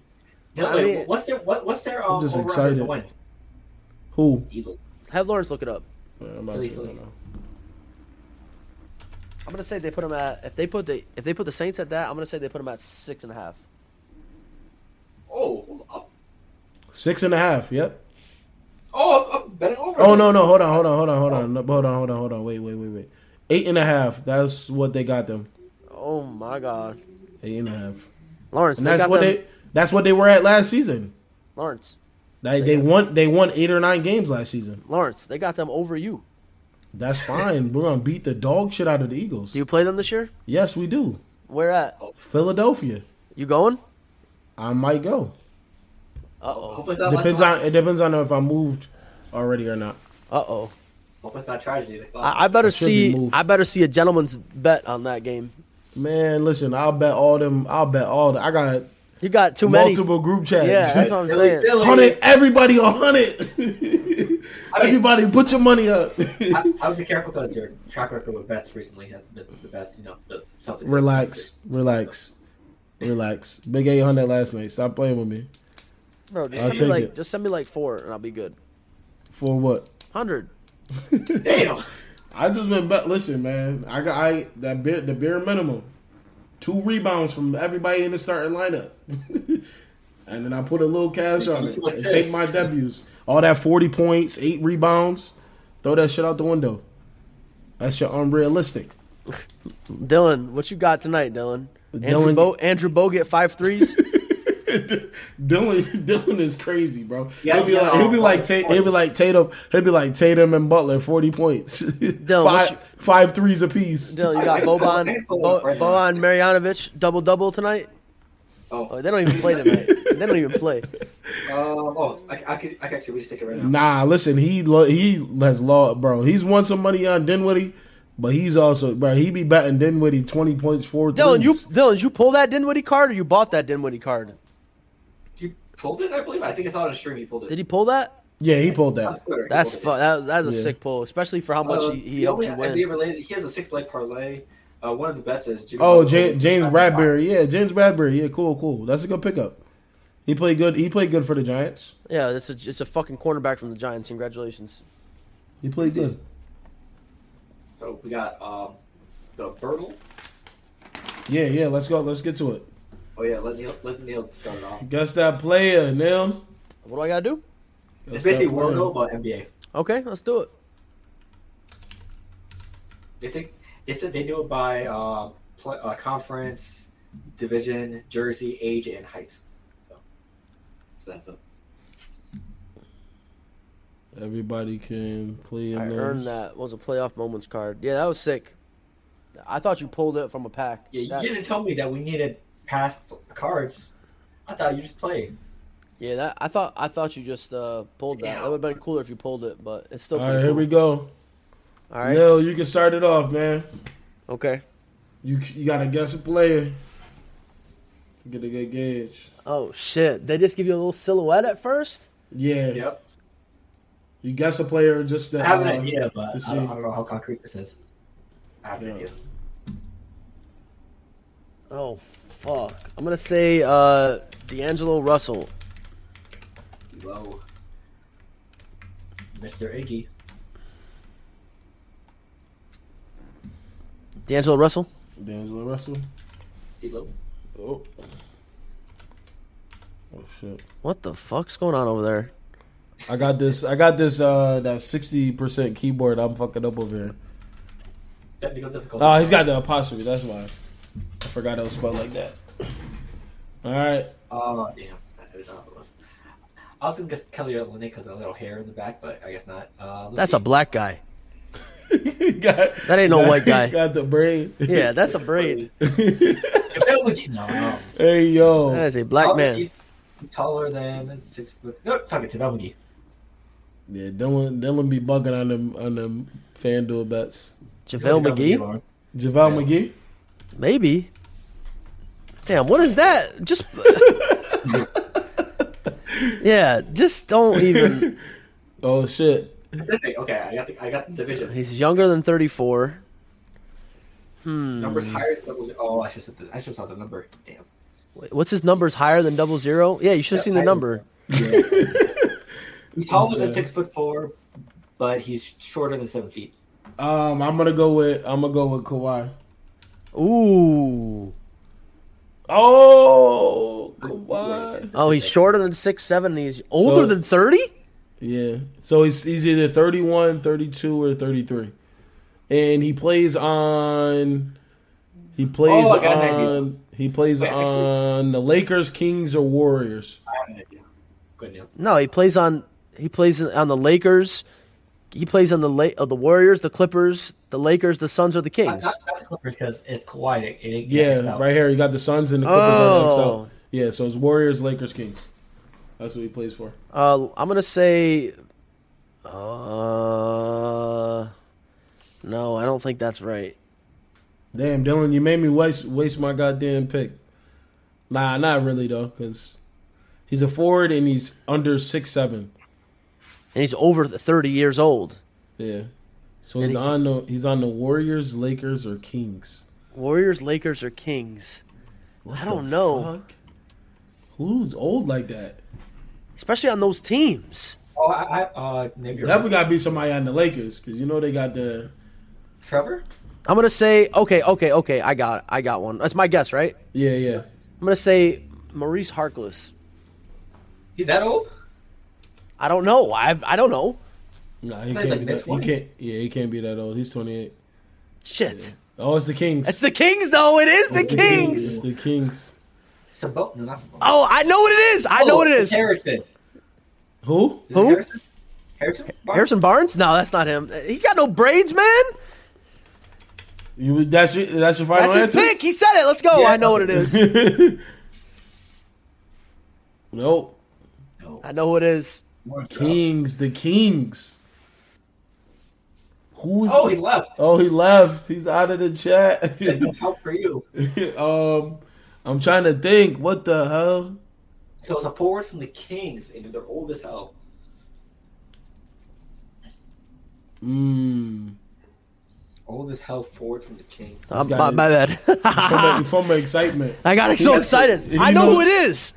Yeah, I wait, mean- what's their what, what's their um, just over-under excited. who. Eagles. Have Lawrence look it up. Man, I'm about Philly, to Philly. right now. I'm gonna say they put them at if they put the if they put the Saints at that, I'm gonna say they put them at six and a half. Oh, I'm, Six and a half. Yep. Oh, I'm, I'm betting over. Oh no no hold on hold on hold on hold on no, hold on hold on hold on wait wait wait wait eight and a half. That's what they got them. Oh my God, Eight and a half. Lawrence, And they got what them. they that's what they were at last season. Lawrence, They they won they won eight or nine games last season. Lawrence, they got them over you. That's fine. We're gonna beat the dog shit out of the Eagles. Do you play them this year? Yes, we do. Where at? Philadelphia. You going? I might go. Uh oh. Hopefully it's not Depends like, on it depends on if I moved already or not. Uh oh. Hopefully it's not tragedy. Like, I, I better It should be see. moved. I better see a gentleman's bet on that game. Man, listen, I'll bet all them. I'll bet all. The, I got You got too many. multiple group chats. Yeah, that's what I'm Philly, saying. Philly. Hundred, everybody on hundred. [LAUGHS] I mean- everybody, put your money up. [LAUGHS] I, I would be careful because your track record with bets recently has been the best. You know, the Celtics. relax, relax, relax. Big eight hundred last night. Stop playing with me. Bro, just I'll send me take like it. just send me like four and I'll be good. For what? Hundred. [LAUGHS] Damn. I just been bet. Listen, man. I got I that bare the bare minimum. Two rebounds from everybody in the starting lineup. [LAUGHS] and then I put a little cash on it and take my W's. All that forty points, eight rebounds. Throw that shit out the window. That shit unrealistic. Dylan, what you got tonight, Dylan? Andrew Dylan- Bo Andrew Bogut five threes. [LAUGHS] [LAUGHS] Dylan, Dylan is crazy, bro. Yeah, he'll be yeah, like, he'll be like, Ta- he'll be like Tatum, he'll be like Tatum and Butler, forty points, [LAUGHS] what's five, your- five threes apiece. Dylan, you got I- I- Boban I- I- Bo, right. Boban Marjanovic double double tonight. Oh, Oh, they don't even play tonight. they don't even play. [LAUGHS] um, oh, I, I could, I could actually really take it right now. Nah, listen, he lo- he has lost, bro. He's won some money on Dinwiddie, but he's also, bro. He be betting Dinwiddie twenty points, four Dylan, you threes. Dylan, you pull that Dinwiddie card or you bought that Dinwiddie card? You pulled it, I believe. I think it's on a stream. He pulled it. Did he pull that? yeah, he pulled that. Twitter, That's pulled fu- it. that, that's a Yeah. sick pull, especially for how much Uh, he, he helped you win. related. He has a six leg parlay. Uh, one of the bets is Jimmy Oh, Butler. James, James Bradberry, yeah, James Bradberry, yeah, cool, cool. That's a good pickup. He played good. He played good for the Giants. Yeah, it's a it's a fucking cornerback from the Giants. Congratulations. He played good. So we got um, the Poeltl. Yeah, yeah. Let's go. Let's get to it. Oh yeah, let Neil let Neil start it off. Guess that player, Neil. What do I gotta do? It's Guess that basically World Wordle, but NBA. Okay, let's do it. They think they said they do it by uh, pl- uh, conference, division, jersey, age, and height. So, so that's it. Everybody can play in I those. earned that. What was a playoff moments card? Yeah, that was sick. I thought you pulled it from a pack. Yeah, you That- didn't tell me that we needed past cards. I thought you just play. yeah, that I thought I thought you just uh, pulled that. Damn. That would have been cooler if you pulled it, but it's still All pretty right, here we go. All right. Neil, you can start it off, man. Okay. You you gotta guess a player to get a good gauge. Oh shit! They just give you a little silhouette at first. Yeah, Yep. you guess a player just to. I have an uh, idea, but I don't. I don't know how concrete this is. I have an idea. Oh fuck! I'm gonna say uh, D'Angelo Russell. Low. Mr. Iggy. D'Angelo Russell. D'Angelo Russell. D-Lo. Oh. Oh shit! What the fuck's going on over there? I got this. I got this. Uh, that sixty percent keyboard. I'm fucking up over here. Technical difficulty. Oh, he's got the apostrophe. That's why. I forgot it was spelled like that. All right. Oh, damn. I didn't know it was. I was going to guess Kelly Olynyk because of a little hair in the back, but I guess not. Uh, That's see. a black guy. [LAUGHS] got, That ain't no got- white guy. [LAUGHS] Got the braid. Yeah, that's a braid. JaVale McGee. No, no. hey yo. That is a black man. He's, he's taller than six foot. No, fuck it, JaVale McGee. Yeah, Dylan. Dylan be bugging on them on them FanDuel bets. JaVale McGee? Lawrence. JaVale McGee. Maybe. Damn, what is that? Just. [LAUGHS] yeah, just don't even. [LAUGHS] Oh shit. Okay, I got the I got the division. He's younger than 34. Hmm. Numbers higher than double zero. Oh, I should said the, I should have saw the number. Damn. Wait, What's his numbers higher than double zero? Yeah, you should have Yeah, seen the higher. number. [LAUGHS] He's taller than six foot four, but he's shorter than seven feet. Um, I'm gonna go with I'm gonna go with Kawhi. Ooh. Oh, Kawhi. Oh, he's shorter than six seven. He's older So- than thirty. Yeah. So he's he's either 31, 32, or 33. And he plays on he plays Oh, I got an idea. on he plays Wait, on the Lakers, Kings, or Warriors. I have an idea. Good Neil. No, he plays on he plays on the Lakers. He plays on the La- uh, the Warriors, the Clippers, the Lakers, the Suns, or the Not, Kings. not, not the Clippers because it's Kawhi. It, it, it Yeah, right here you got the Suns and the Clippers on the Oh. Yeah, so it's Warriors, Lakers, Kings. That's what he plays for. Uh, I'm gonna say. Uh, no, I don't think that's right. Damn, Dylan, you made me waste waste my goddamn pick. Nah, not really though, because he's a forward and he's under six seven. And he's over 30 years old. Yeah, so And he's he- on the he's on the Warriors, Lakers, or Kings. Warriors, Lakers, or Kings? What I don't the know. fuck? Who's old like that? Especially on those teams. Oh, I, I uh, maybe Definitely right. got to be somebody on the Lakers because you know they got the Trevor. I'm gonna say okay, okay, okay. I got it. I got one. That's my guess, right? yeah yeah. I'm gonna say Maurice Harkless. He's that old? I don't know. I I don't know. Nah, he can't like be that. He can't. Yeah, he can't be that old. He's twenty eight. Shit. Oh, it's the Kings. It's the Kings, though. It is the It's Kings. the Kings. Sabot? No, not Sabot. Oh, I know what it is. I oh, know what it's. Harrison. Who? Is Who? Harrison? Harrison? Barnes? Harrison Barnes? No, that's not him. He got no braids, man. You that's your that's your final answer. That's his answer. pick. He said it. Let's go. Yeah. I know what it is. [LAUGHS] nope. No. I know who it is. Kings. The Kings. Who's? Oh, he left. Oh, he left. He's out of the chat. No [LAUGHS] help for you. [LAUGHS] um, I'm trying to think. What the hell? So it's a forward from the Kings, and they're old as hell. Hmm. Old as hell forward from the Kings. Guy my, is- my bad. From, from [LAUGHS] excitement. I got so got- excited. I know knows- who it is.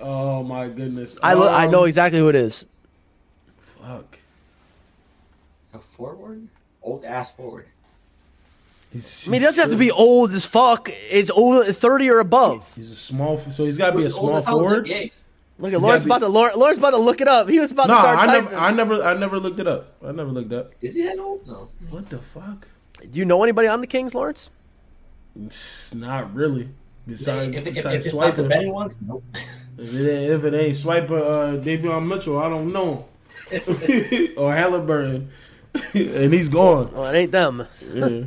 Oh my goodness. I lo- I Um, know exactly who it is. Fuck. A forward? Old ass forward. He's, I mean, he doesn't have to be old as fuck. It's old, thirty or above. He's a small. So he's got to be a small as hell in the forward. Look at He's Lawrence gotta about to Lawrence, Lawrence about to look it up. He was about No, to start I typing. never, I never, I never looked it up. I never looked up. Is he that old? No. What the fuck? Do you know anybody on the Kings, Lawrence? It's not really. Besides, If, if, if, besides it's not the swiping, betting ones, nope. if it ain't, if it ain't swiper, uh, Davion Mitchell, I don't know, [LAUGHS] or Halliburton, [LAUGHS] and he's gone. Well, it ain't them. Yeah.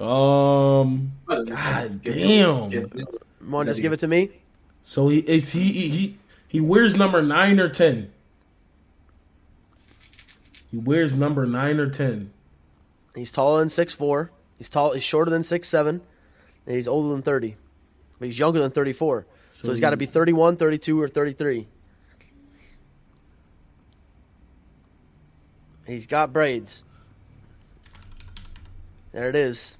[LAUGHS] um. God damn. Want just give it to me? So he is he he he, he wears number nine or ten. He wears number nine or ten. He's taller than six four. He's tall. He's shorter than six seven. And he's older than thirty, but he's younger than thirty four. So, So he's got to be 31, 32, or thirty three. He's got braids. There it is.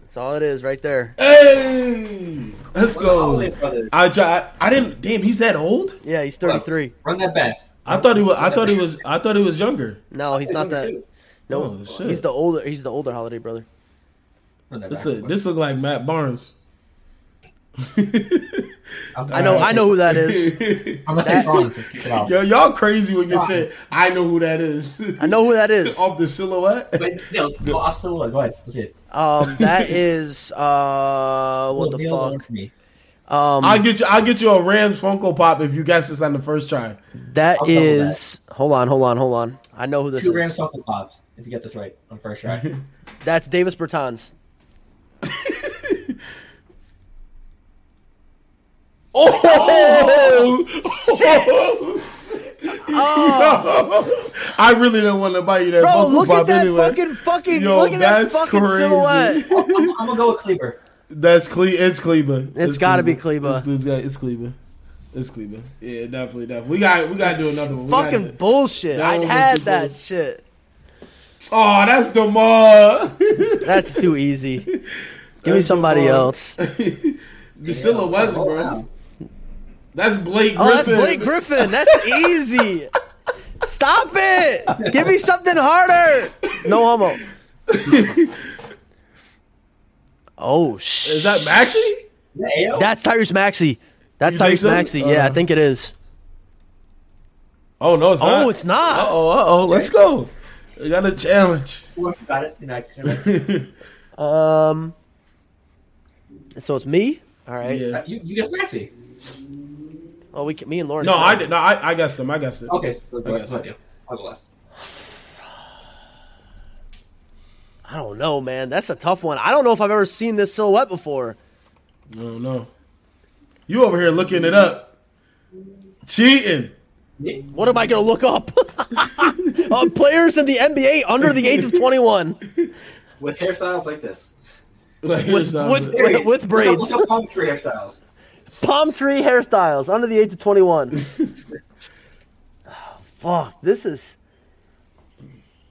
That's all it is, right there. Hey, let's One of the go. I try. I didn't. Damn, he's that old. Yeah, he's thirty three. Run that back. I thought he was. I thought he was. I thought he was younger. No, he's not that. No, Oh, he's the older. He's the older Holiday brother. Run that This back. a, this look like Matt Barnes. I'm, know. I know who that is. [LAUGHS] I'm gonna say Bronze. Let's kick. Yo, y'all crazy when you say I know who that is. I know who that is. [LAUGHS] Off the silhouette. Wait, Neil, go off silhouette. Go ahead. Let's see it. Um, that [LAUGHS] is uh, what the fuck? Me. Um, I'll get you. I'll get you a Rams Funko Pop if you guess this on the first try. that I'll double is. Hold on, hold on, hold on. I know who this Two Rams is. Funko Pops. If you get this right on first try. That's Davis Bertans. Oh! oh, shit! Oh, [LAUGHS] I really don't want to buy you that Bro, Funko look Pop at that anyway. fucking fucking. Yo, look at that fucking crazy. silhouette. [LAUGHS] I'm, I'm gonna go with Kleber. That's Cle. It's Kleber. It's gotta be Kleber. It's, it's, it's Kleber. It's Kleber. Yeah, definitely, definitely. We got. We got to do another one. We Fucking bullshit. that I had that bullshit. shit. Oh, that's Demar. [LAUGHS] That's too easy. Give me somebody Demar. else. [LAUGHS] the silhouettes, Oh, bro. wow. That's Blake Oh, that's Griffin. Blake Griffin. That's [LAUGHS] easy. Stop it! Give me something harder. No homo. Oh sh! Is that Maxey? Yeah, That's Tyrese Maxey. That's You Tyrese so? Maxey. Yeah, I Uh. think it is. Oh no, it's not. Oh, it's not. Uh oh, uh oh. Let's go. We got a challenge. You got it. You're not- you're [LAUGHS] not- Um. So it's me. All right. Yeah. You, you guess Maxey. Oh, we can, me and Lauren. No, I did. No, I, I guessed him. I guessed it. Okay. So I ahead, guess go so. ahead, yeah. I'll go last. I don't know, man. That's a tough one. I don't know if I've ever seen this silhouette before. No, no. You over here looking it up, cheating. What am I going to look up? [LAUGHS] uh, players in the NBA under the age of 21 [LAUGHS] With hairstyles like this. Like, with with, with, with braids, Look up palm tree hairstyles. palm tree hairstyles under the age of 21. oh, [LAUGHS] [SIGHS] fuck, this is.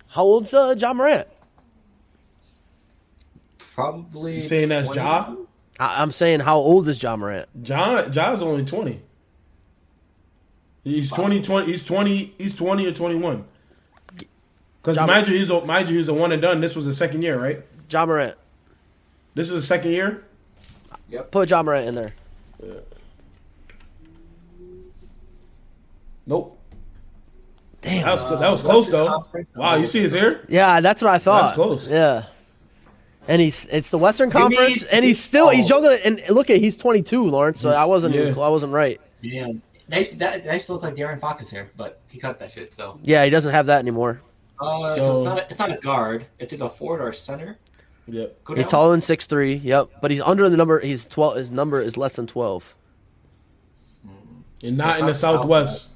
How old's uh, Ja Morant? Probably. you saying that's 20. Ja? I- I'm saying, how old is Ja Morant? Ja Ja's only twenty. He's 20, 20 He's twenty. He's twenty or twenty one. Because John- mind you, he's a, mind you, he's a one and done. This was the second year, right? Ja Morant. This is the second year. Yep. Put Ja Morant in there. Nope. Damn. That was good. That was close though. Wow, you see his hair? Yeah, that's what I thought. That's close. Yeah. And he's it's the Western Give me- Conference, and he's still he's Oh. younger. Than, and look at he's 22, Lawrence. So He's- I wasn't yeah. I wasn't right. Yeah. They, that, that still looks like De'Aaron Fox's hair, but he cut that shit, so. Yeah, he doesn't have that anymore. Uh, so, So- it's, not a, it's not a guard. It's like a forward or a center. Yep. Go He's down. taller than six three. Yep, but he's under the number. He's 12. His number is less than 12. And not in the South- southwest.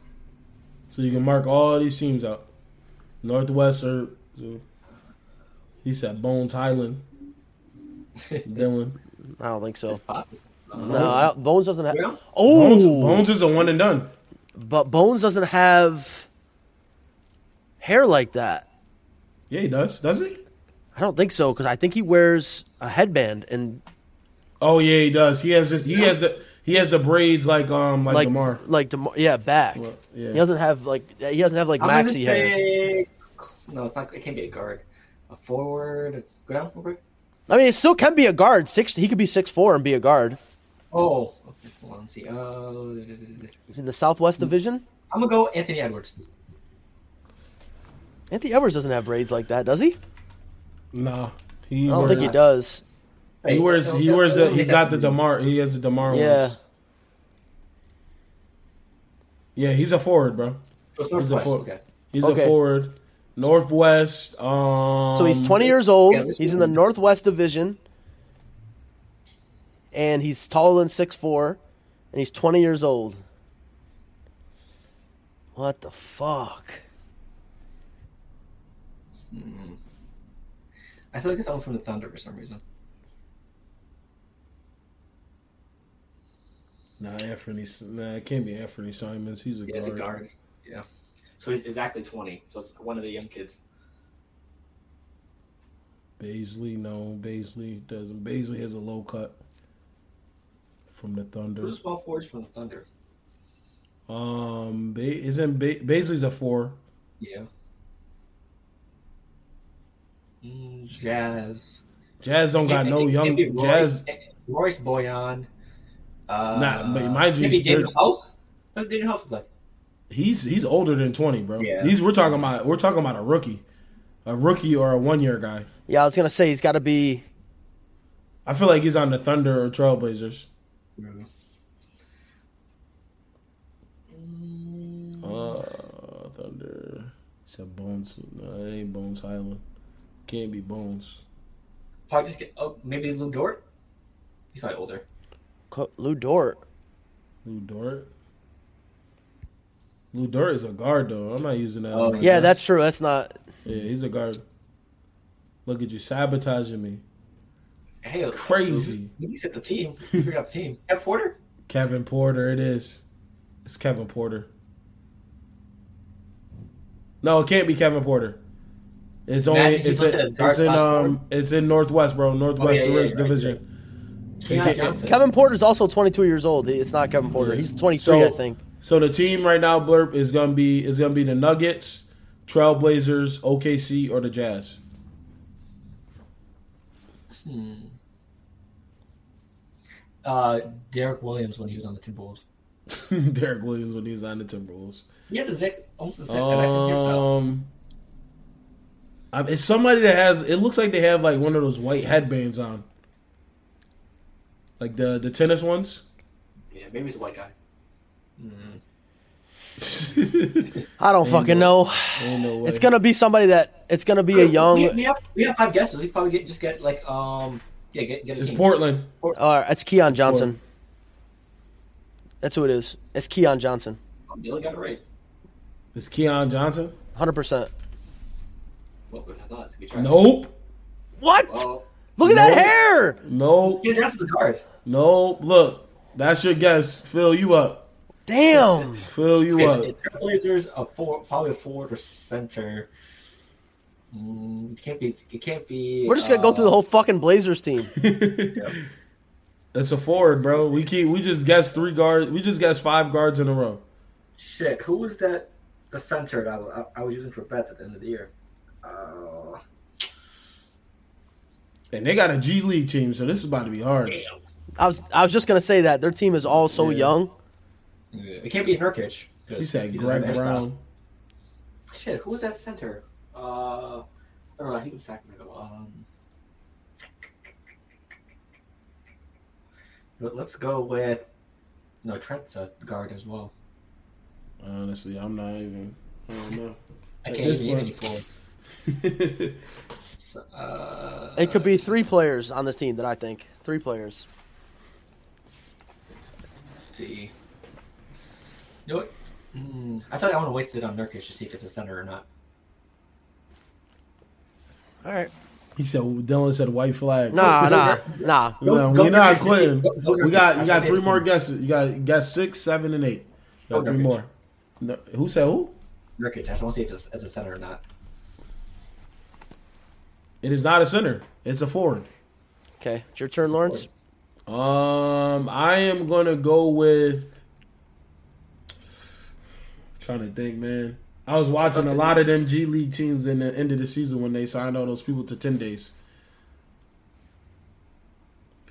So you can mark all these teams out. Northwest or so he said Bones Hyland. [LAUGHS] Dylan. I don't think so. Possible. No, I Bones doesn't have. Yeah. Oh, Bones, Bones is a one and done. but Bones doesn't have hair like that. Yeah, he does. Does he? I don't think so because I think he wears a headband and Oh yeah, he does. He has this. He has the. He has the braids like um like, like Demar. like Demar, yeah, back. Well, yeah. He doesn't have like he doesn't have like I'm gonna Maxey hair. No, it's not. It can't be a guard. A forward. Go down real quick. I mean, it still can be a guard. Six. He could be six four and be a guard Oh. Okay, hold on. Let's see. Uh, He's in the Southwest Division. I'm gonna go Anthony Edwards. Anthony Edwards doesn't have braids like that, does he? Nah, he. I don't wears, think he does. He wears. He wears the. He's got the Demar. He has the Demar Yeah. ones. Yeah, he's a forward, bro. So it's He's a forward. Okay. He's Okay. a forward. Northwest. Um. So he's 20 years old. yeah, he's in the Northwest Division, and he's taller than six four, and he's 20 years old. What the fuck? I feel like it's someone from the Thunder for some reason. Nah, Anthony. Nah, it can't be Anfernee Simons. He's a Yeah, guard. it's a guard. Yeah. So he's exactly 20. So it's one of the young kids. Bazley, no. Bazley doesn't. Bazley has a low cut from the Thunder. Who's small forwards from the Thunder? Um, ba- isn't ba- Bazley's a four? Yeah. Mm, Jazz. Jazz don't got Can't- no young Royce- Jazz. Royce Boyan. Uh, Nah, but mind you, maybe he's House. What does Danuel House look like? He's he's older than twenty, bro. Yeah. These we're talking about. We're talking about a rookie, a rookie or a one year guy. Yeah, I was gonna say he's got to be. I feel like he's on the Thunder or Trailblazers. Uh, Thunder. Said Bones. No, it ain't Bones Hyland. Can't be Bones. Probably just get. Oh, maybe Lu Dort. He's probably older. Co- Lu Dort. Lu Dort. Lu Dort is a guard though. I'm not using that. Oh, Yeah, guys. that's true. That's not. yeah. He's a guard. Look at you sabotaging me. Hey, Crazy. He said the team. You forgot the team. Kevin Porter. Kevin Porter, it is. It's Kevin Porter. No, it can't be Kevin Porter. It's only Imagine he's it's in, listed as guard it's in um forward. it's in Northwest, bro. Northwest Oh, yeah, yeah, right, Division. Keon can't- Johnson. Kevin Porter's also 22 years old. It's not Kevin Porter. Yeah. He's 23, So- I think. So the team right now, Blurp, is gonna be is gonna be the Nuggets, Trailblazers, OKC, or the Jazz. Hmm. Uh, Derrick Williams when he was on the Timberwolves. [LAUGHS] Derrick Williams when he's on the Timberwolves. He had the exact, almost the same exact hairstyle. Um, I- it's somebody that has. It looks like they have like one of those white headbands on, like the the tennis ones. Yeah, maybe it's a white guy. I don't fucking know. No. It's gonna be somebody that it's gonna be a young. We, we have we have five guesses. We probably get just get like um yeah get get a It's team. Portland. Uh, it's Keon Johnson. That's who it is. It's Keon Johnson. Oh, Dylan got it right. It's Keon Johnson. Hundred percent. Well, not. So we tried. Nope. What? Well, Look at that hair. Nope. he addresses the guard. Nope. Look, that's your guess. Fill you up. Damn. Fill you Okay, up. so Blazers a four, probably a forward or center. Mm, it can't be. It can't be. We're just gonna go through the uh, whole fucking Blazers team. [LAUGHS] It's a forward, bro. We keep. We just guessed three guards. We just guessed five guards in a row. Shit, who was that? The center that I, was- I was using for bets at the end of the year. Uh, And they got a G League team, so this is about to be hard. damn. I was I was just gonna say that their team is all so Yeah. young. It can't be Nurkic. 'cause He said he Greg have a hairstyle. Brown. Shit, who was that center? Uh, I don't know. He was Sacramento. Um, but let's go with no Trent's a guard as well. Honestly, I'm not even. I don't know. I At can't this even name point- any forwards. Uh, It could be three players on this team that I think three players. let's see. You know what? Mm, I thought I want to waste it on Nurkic to see if it's a center or not. All right. he said. Dylan said white flag. Nah, [LAUGHS] nah, nah. No, Go- we're go not quitting. Go- go We got. Nurkic. You got three more guesses. You got. You got six, seven, and eight. You got Go three Nurkic. more. No, who said who? Nurkic. I just want to see if it's as a center or not. It is not a center. It's a forward. Okay, it's your turn, Lawrence. Um, I am gonna go with. Trying to think, man. I was watching a lot of them G League teams in the end of the season when they signed all those people to ten days.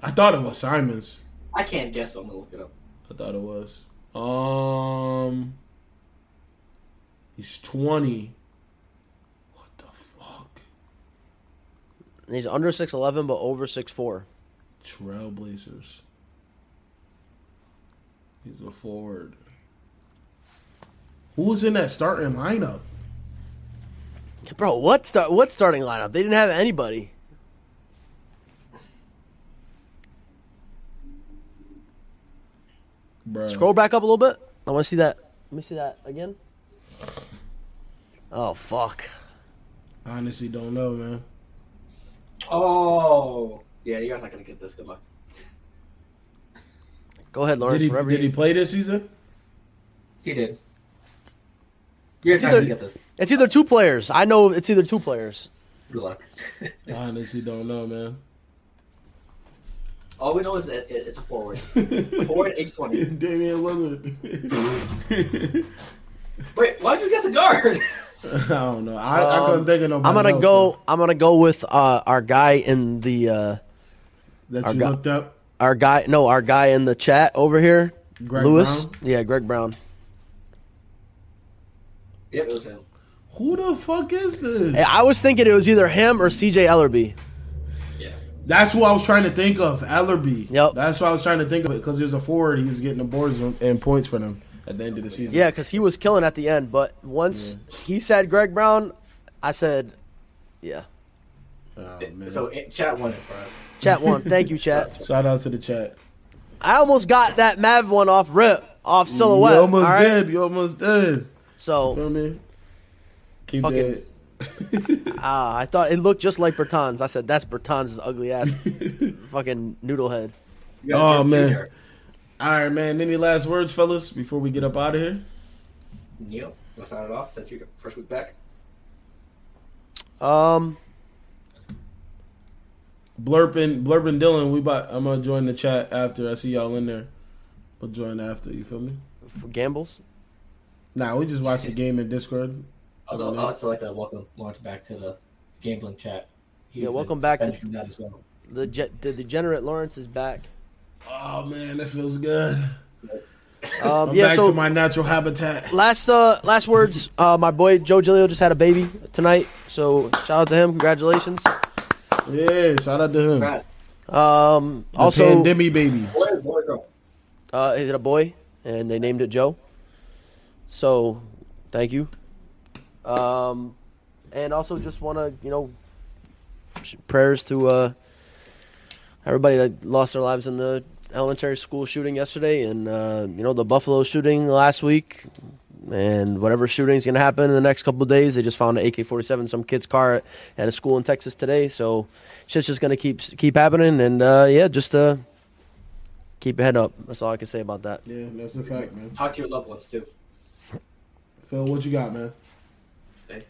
I thought it was Simons. I can't guess, so I'm gonna look it up. I thought it was. Um, he's twenty. What the fuck? And he's under six eleven but over six four. Trailblazers. He's a forward. Who was in that starting lineup? Bro, what start? What starting lineup? They didn't have anybody. Bro. Scroll back up a little bit. I want to see that. Let me see that again. Oh fuck! I Honestly, don't know, man. Oh, yeah, you guys not gonna get this. Good luck. Go ahead, Lawrence. Did he, wherever did he play this season? He did. You guys It's either- gonna get this. It's either two players. I know it's either two players. Good luck. [LAUGHS] Honestly, don't know, man. All we know is that it, it's a forward. forward, age twenty. [LAUGHS] Damian Lillard. Wait, why'd you guess a guard? [LAUGHS] [LAUGHS] I don't know. I, I couldn't think of nobody. I'm gonna else, go. man, I'm gonna go with uh, our guy in the uh, That you guy- looked up. our guy. No, our guy in the chat over here, Greg Lewis. Brown? Yeah, Greg Brown. yep, it was him. Who the fuck is this? Hey, I was thinking it was either him or C.J. Elleby. Yeah. That's who I was trying to think of. Elleby. Yep. That's what I was trying to think of it because he was a forward. He was getting the boards and and points for them at the end of the season. Yeah, because he was killing at the end. But once he said Greg Brown, I said, yeah. Oh, man. So it, chat won it for us. Chat one. Thank you, chat. [LAUGHS] Shout out to the chat. I almost got that Mav one off rip, off silhouette. You almost all right? did. You almost did. So Feel me? Keep Fucking- that. uh, [LAUGHS] I thought it looked just like Bertans. I said, that's Bertans' ugly ass [LAUGHS] fucking noodle head. Oh, man. Jr. All right, man. Any last words, fellas, before we get up out of here? Neil, let's start it off since you're first week back. Um, Blurping, blurping, Dylan. We about. I'm gonna join the chat after. I see y'all in there. We'll join after. You feel me? for gambles. Nah, we just watched the game in Discord. Also, I also like to welcome Lawrence back to the gambling chat. He's Yeah, welcome back to- that as well. The the degenerate Lawrence is back. Oh man, that feels good. Um, I'm yeah, back so to my natural habitat. last uh last words. Uh, my boy Joe Gilio just had a baby tonight, so shout out to him. Congratulations. Yeah, shout out to him. Congrats. Um, The also, pandemic baby. Boy, boy, girl. uh, is it a boy? And they named it Joe. So, thank you. Um, and also just want to you know prayers to uh everybody that lost their lives in the elementary school shooting yesterday, and uh, you know the Buffalo shooting last week, and whatever shooting's gonna happen in the next couple of days. They just found an AK-47 in some kid's car at, at a school in Texas today, so shit's just gonna keep keep happening, and uh, yeah, just uh keep your head up. That's all I can say about that. Yeah, that's a fact, man. Talk to your loved ones too. Phil, what you got, man? Say,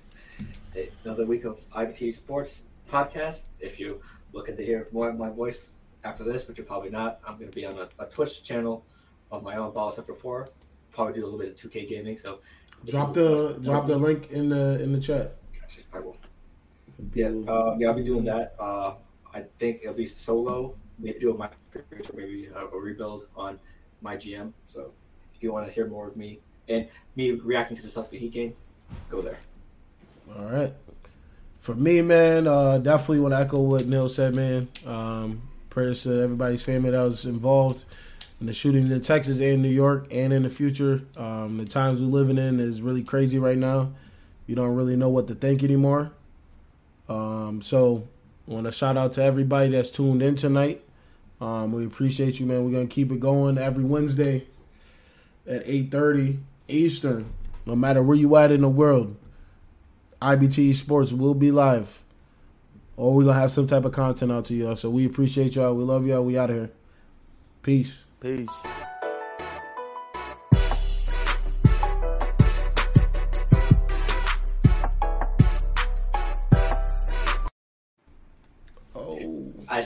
another week of IBT Sports podcast. If you looking to hear more of my voice after this, which you're probably not, I'm going to be on a, a Twitch channel of my own, Ball Sector Four. Probably do a little bit of 2K gaming. So Drop the drop the link in the in the chat. I will. Yeah, uh, yeah, I'll be doing that. Uh, I think it'll be solo. Maybe do a my maybe a, a rebuild on my GM. So if you want to hear more of me and me reacting to the Sussex Heat game, go there. All right. For me, man, uh, definitely want to echo what Neil said, man. Um, prayers to everybody's family that was involved in the shootings in Texas and New York and in the future. Um, the times we're living in is really crazy right now. You don't really know what to think anymore. Um, so, I want to shout out to everybody that's tuned in tonight. Um, we appreciate you, man. We're gonna keep it going every Wednesday at eight thirty Eastern. No matter where you at in the world, IBT Sports will be live. Or we're gonna have some type of content out to y'all. So we appreciate y'all. We love y'all. We out of here. Peace. Peace.